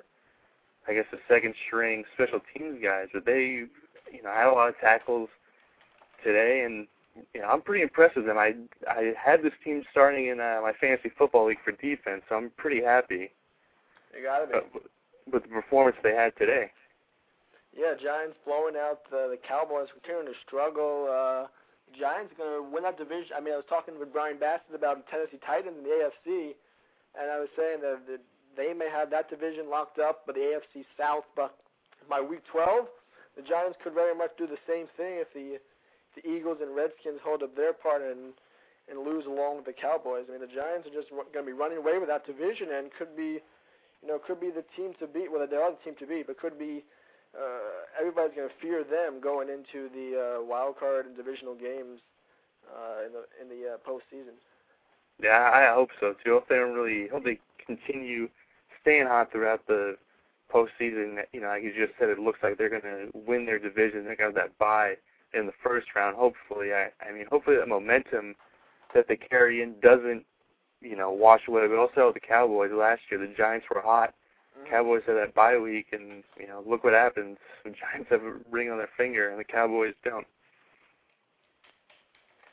I guess, the second string special teams guys. But they, you know, had a lot of tackles today, and you know, I'm pretty impressed with them. I I had this team starting in uh, my fantasy football league for defense, so I'm pretty happy You got to be. uh, with the performance they had today. Yeah, Giants blowing out the, the Cowboys, continuing to struggle. Uh, Giants are going to win that division. I mean, I was talking with Brian Bassett about the Tennessee Titans in the AFC, and I was saying that, that they may have that division locked up, but the AFC South, but by week 12, the Giants could very much do the same thing if the the Eagles and Redskins hold up their part and and lose along with the Cowboys. I mean, the Giants are just going to be running away with that division and could be, you know, could be the team to beat. Well, they are the team to beat, but could be uh, everybody's going to fear them going into the uh, wild card and divisional games uh, in the in the uh, postseason. Yeah, I hope so too. Hope they don't really hope they continue staying hot throughout the postseason. You know, like you just said, it looks like they're going to win their division. To have that bye in the first round. Hopefully, I, I mean, hopefully that momentum that they carry in doesn't, you know, wash away. But also the Cowboys last year, the Giants were hot. Cowboys had that bye week, and you know, look what happens. The Giants have a ring on their finger, and the Cowboys don't.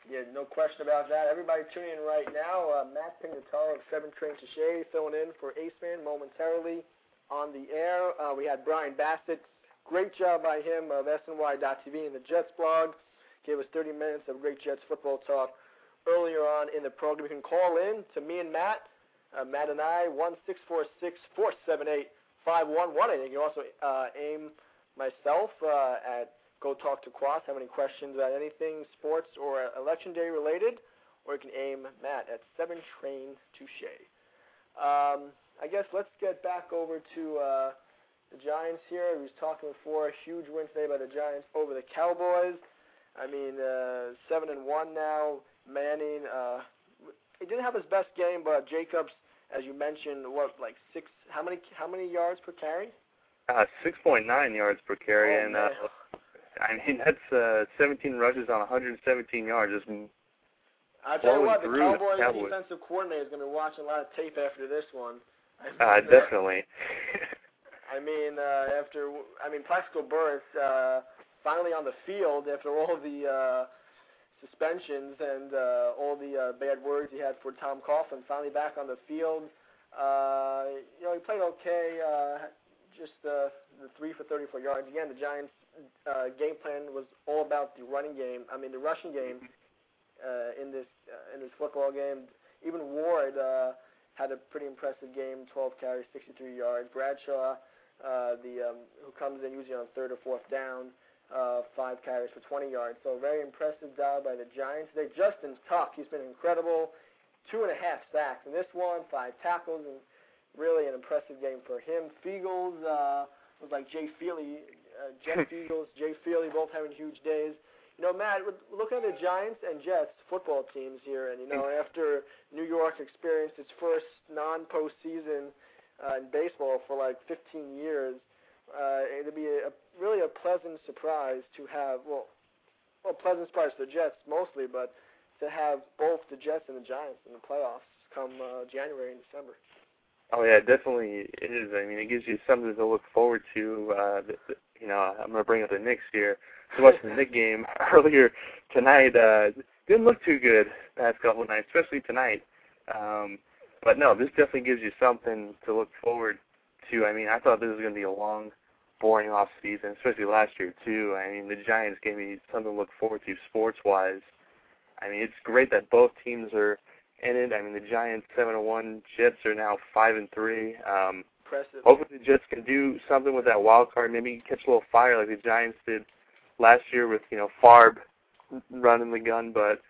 Yeah, no question about that. Everybody tuning in right now. Uh, Matt Pignataro of Seven Train to Shea filling in for Ace Man momentarily on the air. Uh, we had Brian Bassett. Great job by him of SNY.TV and the Jets blog. Gave us 30 minutes of great Jets football talk earlier on in the program. You can call in to me and Matt, uh, Matt and I, one six four six four seven eight five one one eight. You can also uh, aim myself uh, at Go Talk to Kwass. Have any questions about anything sports or election day related, or you can aim Matt at Seven Train to Shea. Um, I guess let's get back over to uh, the Giants here. We was talking before. A huge win today by the Giants over the Cowboys. I mean, uh, seven and one now. Manning. Uh, he didn't have his best game, but Jacobs, as you mentioned, what like six? How many? How many yards per carry? Uh, 6.9 yards per carry, Oh, and uh. I mean that's uh, 17 rushes on 117 yards. Just I tell you what, the through the Cowboys, Cowboys. defensive coordinator is going to be watching a lot of tape after this one. I mean, uh, definitely. I mean, uh, after I mean, Plaxico Burress uh, finally on the field after all the uh, suspensions and uh, all the uh, bad words he had for Tom Coughlin. Finally back on the field. Uh, you know, he played okay. Uh, just uh, the three for 34 yards. Again, the Giants' uh, game plan was all about the running game. I mean, the rushing game uh, in this uh, in this football game. Even Ward uh, had a pretty impressive game, 12 carries, 63 yards. Bradshaw, who comes in usually on third or fourth down, uh, five carries for 20 yards. So very impressive job by the Giants. They Justin Tuck, he's been incredible. Two and a half sacks in this one, five tackles, and really an impressive game for him. Feagles uh, was like Jay Feely, uh, Jeff Feagles, Jay Feely, both having huge days. You know, Matt, looking at the Giants and Jets football teams here, and you know, after New York experienced its first non-postseason uh, in baseball for like 15 years, uh, it'd be a, really a pleasant surprise to have, well, well, pleasant surprise to the Jets mostly, but to have both the Jets and the Giants in the playoffs come uh, January and December. Oh yeah, definitely it is. I mean, it gives you something to look forward to. Uh, the, the, you know, I'm gonna bring up the Knicks here. Was watching the Knicks game earlier tonight. Uh, didn't look too good past couple of nights, especially tonight. Um, but no, this definitely gives you something to look forward to. I mean, I thought this was gonna be a long, boring off season, especially last year too. I mean, the Giants gave me something to look forward to sports wise. I mean, it's great that both teams are in it. I mean, the Giants seven and one, Jets are now five and three. Um, Impressive. hopefully, the Jets can do something with that wild card. Maybe catch a little fire like the Giants did last year with you know Farb running the gun. But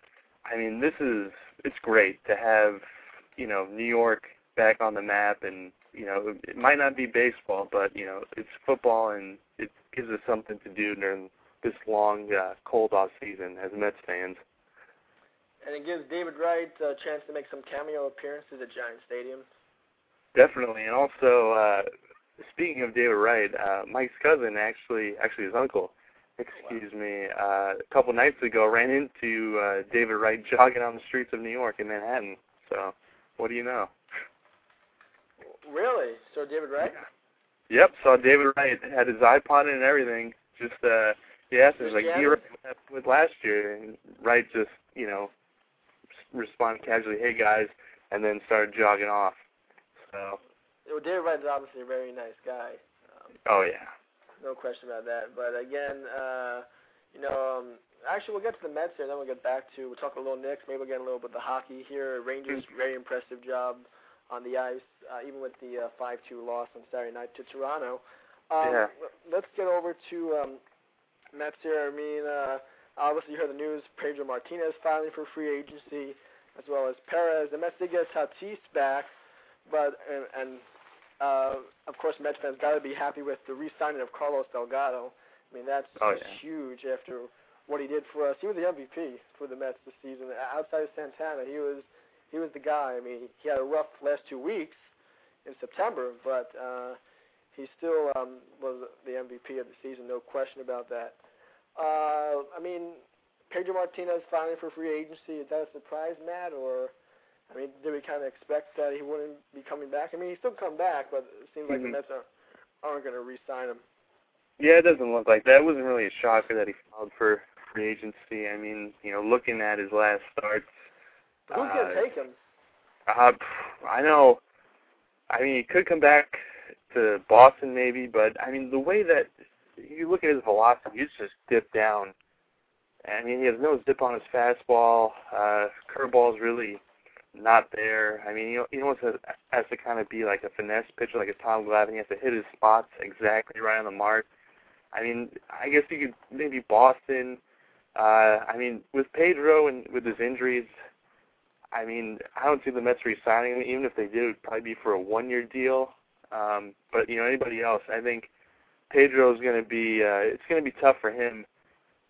I mean, this is it's great to have you know New York back on the map, and you know it might not be baseball, but you know it's football, and it gives us something to do during this long uh, cold off season as Mets fans. And it gives David Wright a chance to make some cameo appearances at Giant Stadium. Definitely, and also uh, speaking of David Wright, uh, Mike's cousin, actually, actually his uncle, excuse wow. me, uh, a couple nights ago ran into uh, David Wright jogging on the streets of New York in Manhattan. So, what do you know? Really? So David Wright? Yep, saw David Wright had his iPod and everything. Just uh, he asked him like, "You with last year?" And Wright just, you know, responded casually, "Hey guys," and then started jogging off. So. Well, David Wright's obviously a very nice guy. Um, oh yeah. No question about that. But again, uh, you know, um, actually we'll get to the Mets here, then we'll get back to we'll talk a little Knicks, maybe we'll get a little bit of the hockey here. Rangers very impressive job on the ice, uh, even with the uh, 5-2 loss on Saturday night to Toronto. Um, yeah. Let's get over to um, Mets here. I mean, uh, obviously you heard the news. Pedro Martinez filing for free agency, as well as Perez. The Mets did get Tatis back, but and, and uh, of course Mets fans got to be happy with the re-signing of Carlos Delgado. I mean, that's oh, yeah. huge after what he did for us. He was the MVP for the Mets this season. Outside of Santana, he was he was the guy. I mean, he had a rough last two weeks in September, but uh, he still um, was the MVP of the season, no question about that. Uh, I mean, Pedro Martinez filing for free agency, is that a surprise, Matt, or I mean, did we kind of expect that he wouldn't be coming back? I mean, he's still come back, but it seems like mm-hmm. the Mets are, aren't going to re-sign him. Yeah, it doesn't look like that. It wasn't really a shocker that he filed for free agency. I mean, you know, looking at his last starts, Who's uh, gonna take him? Uh, I know. I mean, he could come back to Boston maybe, but I mean, the way that you look at his velocity, he's just dipped down. I mean, he has no zip on his fastball. Uh, curveball's really not there. I mean, you he, he almost has, has to kind of be like a finesse pitcher, like a Tom Glavine. He has to hit his spots exactly right on the mark. I mean, I guess you could maybe Boston. Uh, I mean, with Pedro and with his injuries, I mean, I don't see the Mets re-signing him. Even if they did, it would probably be for a one-year deal. Um, but you know, anybody else, I think Pedro is going to be. Uh, it's going to be tough for him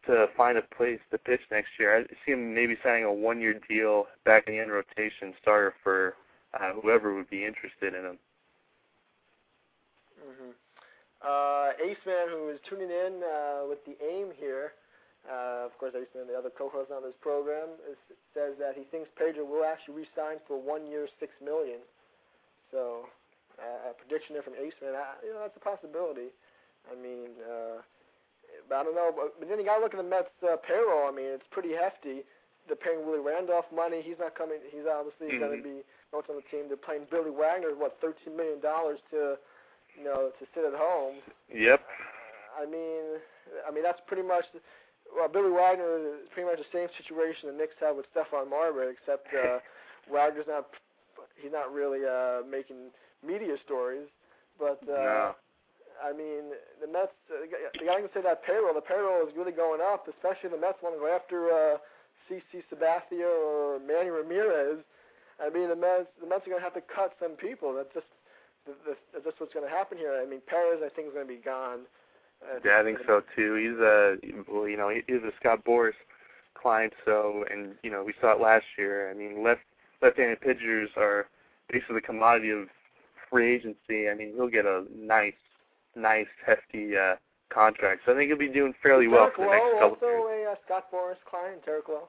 to find a place to pitch next year. I see him maybe signing a one-year deal back in the end rotation starter for uh, whoever would be interested in him. Mm-hmm. Uh, Ace Man, who is tuning in uh, with the aim here, uh, of course, Ace Man, the other co-host on this program, is, says that he thinks Pedro will actually re-sign for one year, six million. So, uh, a prediction there from Ace Man, I, you know, that's a possibility. I mean, uh, but I don't know. But, but then you got to look at the Mets' uh, payroll. I mean, it's pretty hefty. They're paying Willie Randolph money. He's not coming. He's obviously mm-hmm. going to be notes on the team. They're paying Billy Wagner what thirteen million dollars to, you know, to sit at home. Yep. I mean, I mean that's pretty much. Well, Billy Wagner is pretty much the same situation the Knicks have with Stephon Marbury, except uh, Wagner's not. He's not really uh, making media stories, but. Uh, no. I mean, the Mets. Uh, the guy can say that payroll. The payroll is really going up, especially the Mets want to go after uh, CC Sabathia or Manny Ramirez. I mean, the Mets. The Mets are going to have to cut some people. That's just. That's just what's going to happen here. I mean, Perez, I think, is going to be gone. Uh, yeah, I think so too. He's a, well, you know, he's a Scott Boras client. So, and you know, we saw it last year. I mean, left left-handed pitchers are basically the commodity of free agency. I mean, he'll get a nice nice, hefty uh, contract. So I think he'll be doing fairly well for the next couple also years. a uh, Scott Boras client, Derek Lowe?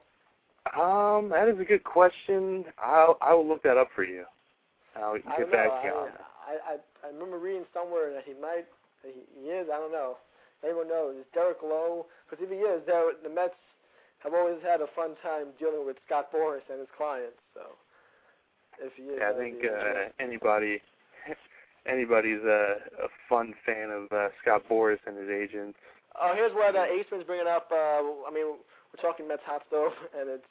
Um, that is a good question. I'll I will look that up for you. I'll get I back to you I. I, I remember reading somewhere that he might he, he is. I don't know. Anyone knows? Is Derek Lowe? Because if he is, there the Mets have always had a fun time dealing with Scott Boras and his clients. So if he is, Yeah, I think uh, anybody anybody's a, a fun fan of uh, Scott Boras and his agents. Oh, here's what uh, Aceman's bringing up. Uh, I mean, we're talking Mets hot stove, and it's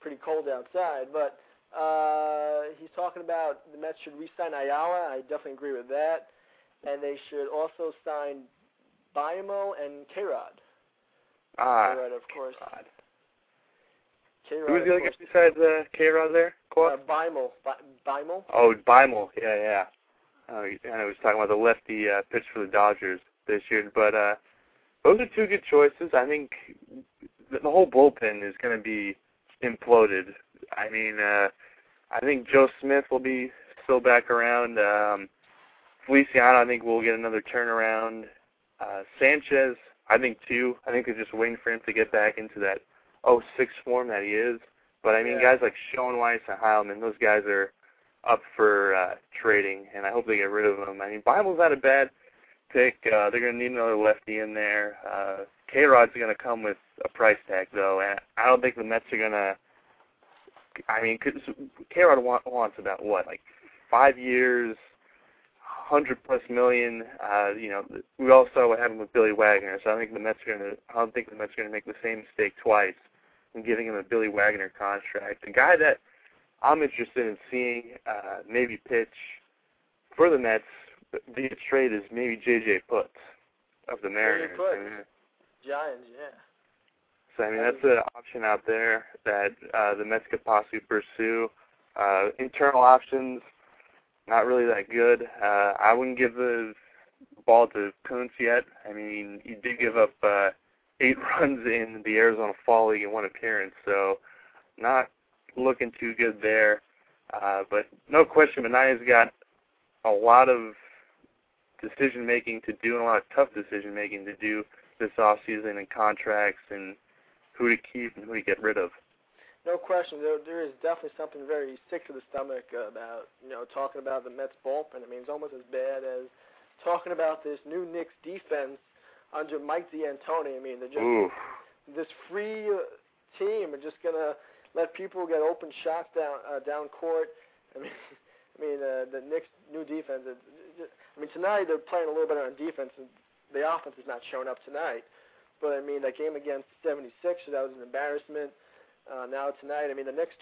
pretty cold outside. But uh, he's talking about the Mets should re-sign Ayala. I definitely agree with that, and they should also sign Biamo and K-Rod. Ah, K-Rod, of course. God. K-Rod, Who's the other guy besides uh, K-Rod there? Uh, Biamo. Bi- Oh, Beimel. Yeah, yeah. Uh, and I was talking about the lefty uh, pitch for the Dodgers this year. But uh, those are two good choices. I think the the whole bullpen is going to be imploded. I mean, uh, I think Joe Smith will be still back around. Um, Feliciano, I think, will get another turnaround. Uh, Sanchez, I think, too. I think they're just waiting for him to get back into that 06 form that he is. But, I mean, Yeah. guys like Schoeneweis and Heilman, those guys are up for uh, trading, and I hope they get rid of them. I mean, Beimel's not a bad pick. Uh, they're going to need another lefty in there. Uh, K-Rod's going to come with a price tag, though, and I don't think the Mets are going to. I mean, K-Rod want, wants about what, like five years, hundred plus million. Uh, you know, we all saw what happened with Billy Wagner, so I think the Mets are going to. I don't think the Mets are going to make the same mistake twice in giving him a Billy Wagner contract. The guy that I'm interested in seeing uh, maybe pitch for the Mets via trade is maybe J.J. Putz of the Mariners. Putz. I mean, Giants. Yeah. so I mean that's an option out there that uh, the Mets could possibly pursue. Uh, internal options, not really that good. Uh, I wouldn't give the ball to Kunz yet. I mean, he did give up uh, eight runs in the Arizona Fall League in one appearance, so not looking too good there. Uh, but no question, Minaya's got a lot of decision making to do and a lot of tough decision making to do this off season and contracts and who to keep and who to get rid of. No question. There, there is definitely something very sick to the stomach about you know talking about the Mets bullpen. I mean, it's almost as bad as talking about this new Knicks defense under Mike D'Antoni. I mean, they're just Ooh. this free uh, team are just gonna let people get open shots down uh, down court. I mean, I mean uh, the Knicks' new defense. Is, I mean, tonight they're playing a little better on defense, and the offense is not showing up tonight. But I mean, that game against 76, that was an embarrassment. Uh, now tonight, I mean, the Knicks.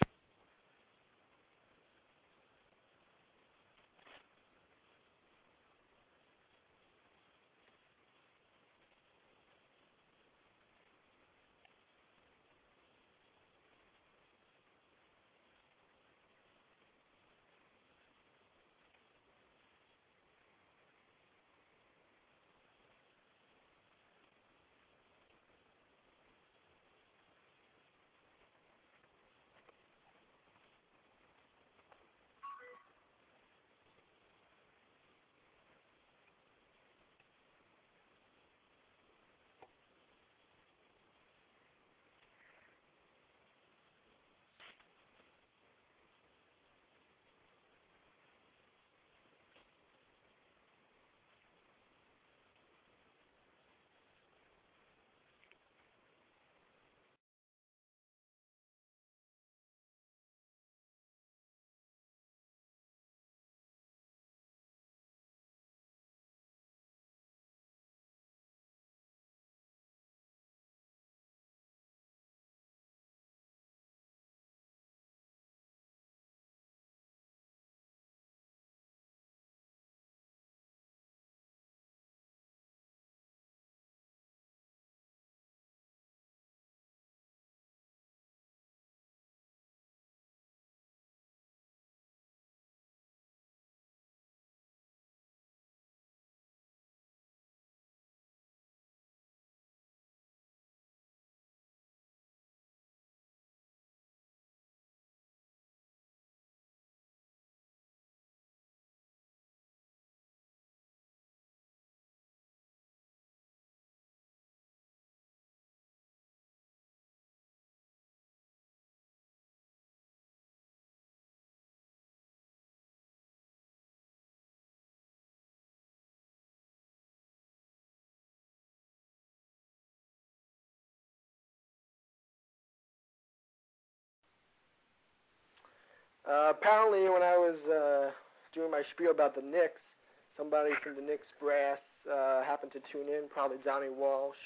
Uh, apparently, when I was uh, doing my spiel about the Knicks, somebody from the Knicks brass uh, happened to tune in, probably Donnie Walsh,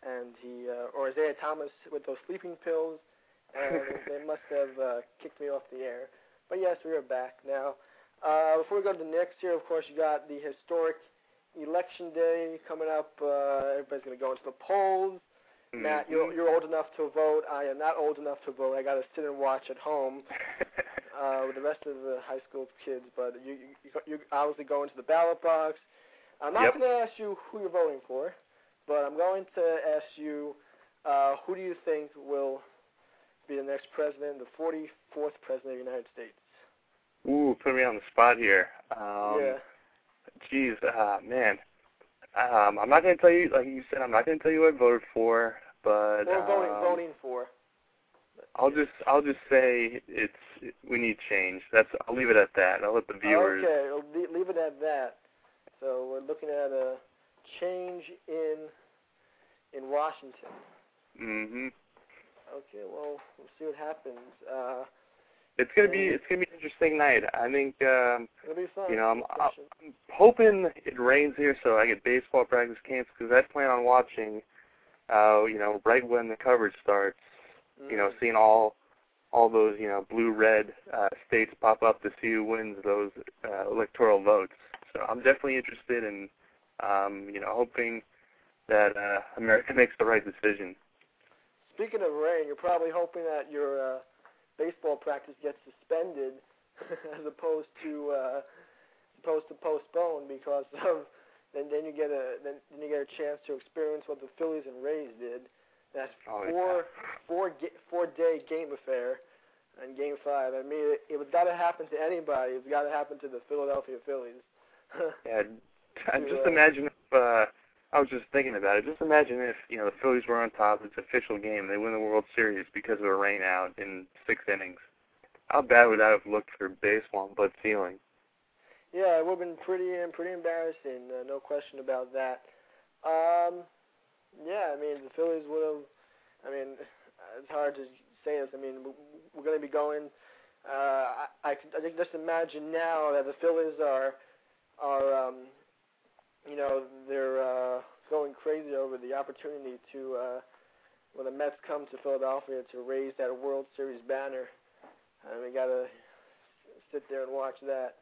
and he uh, or Isiah Thomas with those sleeping pills, and they must have uh, kicked me off the air. But yes, we are back now. Uh, before we go to the Knicks here, of course, you got the historic election day coming up. Uh, everybody's going to go into the polls. Mm-hmm. Matt, you're, you're old enough to vote. I am not old enough to vote. I got to sit and watch at home uh, with the rest of the high school kids. But you, you, you obviously go into the ballot box. I'm not Yep. going to ask you who you're voting for, but I'm going to ask you uh, who do you think will be the next president, the 44th president of the United States? Ooh, put me on the spot here. Um, yeah. Geez, uh, man. Um, I'm not gonna tell you, like you said, I'm not gonna tell you what I voted for, but Or voting, um, voting for. I'll just, I'll just say it's we need change. That's, I'll leave it at that. I'll let the viewers. Okay, well, le- leave it at that. So we're looking at a change in in Washington. Mhm. Okay, well, we'll see what happens. Uh, It's gonna be, it's gonna be an interesting night. I think, um, it'll be fun. you know, I'm, I'm hoping it rains here so I get baseball practice camps because I plan on watching, uh, you know, right when the coverage starts. You know, Mm. seeing all all those you know blue red uh, states pop up to see who wins those uh, electoral votes. So I'm definitely interested in, um, you know, hoping that uh, America makes the right decision. Speaking of rain, you're probably hoping that your uh, baseball practice gets suspended as opposed to uh, opposed to postponed because of then then you get a then, then you get a chance to experience what the Phillies and Rays did. That Oh, four four ga- four day game affair in Game Five. I mean, it, it was got to happen to anybody. It's got to happen to the Philadelphia Phillies. Yeah, I just imagine if uh, I was just thinking about it. Just imagine if you know the Phillies were on top. It's official game. They win the World Series because of a rain out in six innings. How bad would that have looked for baseball and Bud Selig? Yeah, it would have been pretty pretty embarrassing, uh, no question about that. Um, yeah, I mean the Phillies would have. I mean, it's hard to say this. I mean, we're going to be going. Uh, I, I can just imagine now that the Phillies are are um, you know they're uh, going crazy over the opportunity to uh, when the Mets come to Philadelphia to raise that World Series banner. And we got to sit there and watch that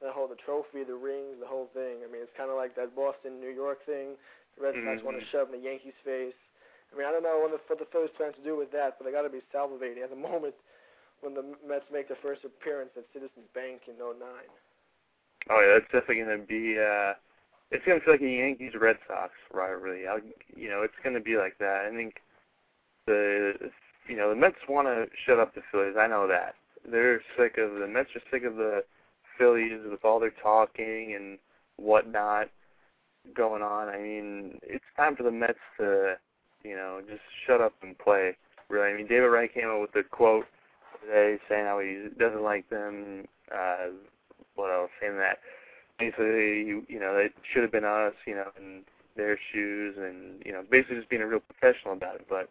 the whole the trophy, the rings, the whole thing. I mean, it's kind of like that Boston New York thing. The Red Sox want to shove in the Yankees' face. I mean, I don't know what the, what the Phillies plan to do with that, but they got to be salivating at the moment when the Mets make their first appearance at Citizens Bank in '09. Oh yeah, that's definitely going to be. uh It's going to feel like a Yankees Red Sox rivalry. I, you know, it's going to be like that. I think the you know the Mets want to shut up the Phillies. I know that they're sick of the Mets are sick of the Phillies with all their talking and whatnot going on. I mean, it's time for the Mets to you know just shut up and play. Really, I mean, David Wright came up with a quote today saying how he doesn't like them. Uh, what else? Saying that basically, you, you know, it should have been us, you know, in their shoes, and you know, basically just being a real professional about it. But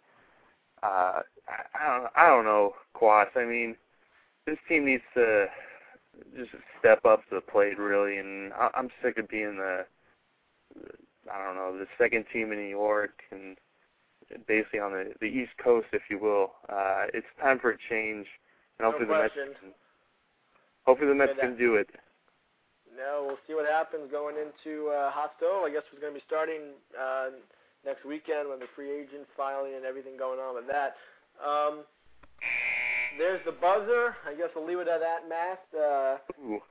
uh, I, I don't, I don't know, Kwass. I mean, this team needs to just step up to the plate, really, and I, I'm sick of being the, I don't know, the second team in New York and basically on the the East Coast, if you will. Uh, it's time for a change, and No hopefully the Mets, can, hopefully the Mets Yeah, can do it. Now we'll see what happens going into uh, hot. I guess it's going to be starting uh, next weekend with the free agent filing and everything going on with that. Um, there's the buzzer. I guess we'll leave it at that, Matt. Uh, Ooh.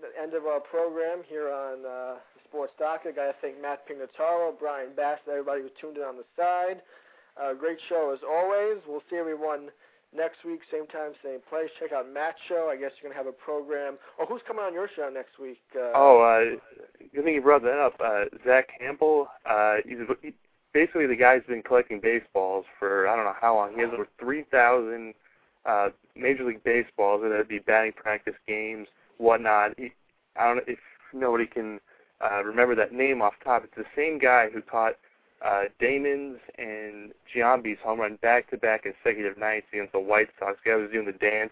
The end of our program here on uh, Sports Docket. Got to thank Matt Pignataro, Brian Bass, and everybody who tuned in on the side. Uh, great show as always. We'll see everyone next week, same time, same place. Check out Matt's show. I guess you're gonna have a program. Oh, who's coming on your show next week? Uh, Oh, uh, good thing you brought that up. Uh, Zack Hample, uh, he's he, basically the guy's been collecting baseballs for I don't know how long. He has over 3,000 uh, Major League baseballs, whether it be batting practice games, whatnot. He, I don't know if nobody can uh, remember that name off top. It's the same guy who caught uh, Damon's and Giambi's home run back-to-back consecutive nights against the White Sox. The guy was doing the dance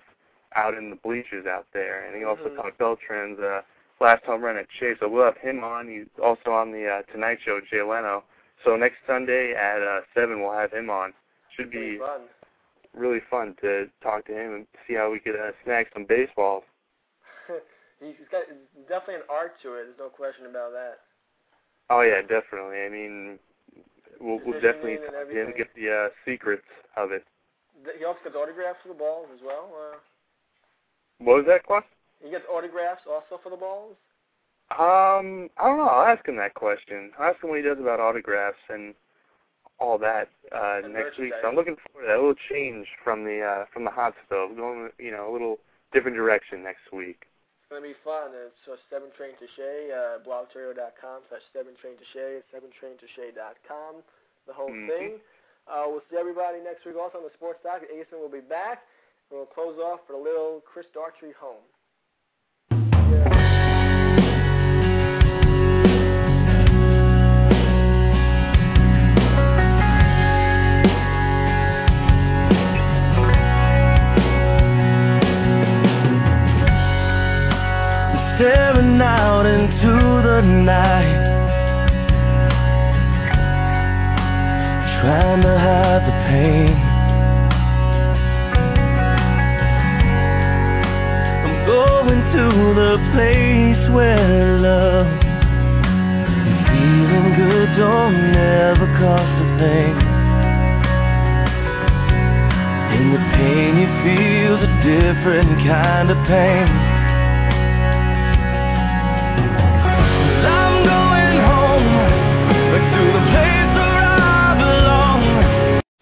out in the bleachers out there, and he also Mhm. caught Beltran's uh, last home run at Chase. So we'll have him on. He's also on the uh, Tonight Show, Jay Leno. So next Sunday at uh, seven, we'll have him on. Should be fun. really fun to talk to him and see how we could uh, snag some baseballs. He's got definitely an art to it. There's no question about that. Oh yeah, definitely. I mean, we'll, we'll definitely him, get the uh, secrets of it. He also gets autographs for the balls as well. Uh, What was that, Kwass? he gets autographs also for the balls. Um, I don't know. I'll ask him that question. I'll ask him what he does about autographs and all that uh, And next week. So I'm looking forward to that. A little change from the uh, from the hot stove, going you know a little different direction next week. It's gonna be fun. It's uh, seven train to Shea, uh, blogterrio.com slash seven train to Shea, seven train to the whole Mhm. thing. Uh, we'll see everybody next week also on the Sports Doc. Aceman will be back. And we'll close off with a little Chris Daughtry home. Night, trying to hide the pain. I'm going to the place where love and feeling good don't ever cost a thing. In the pain you feel's a different kind of pain.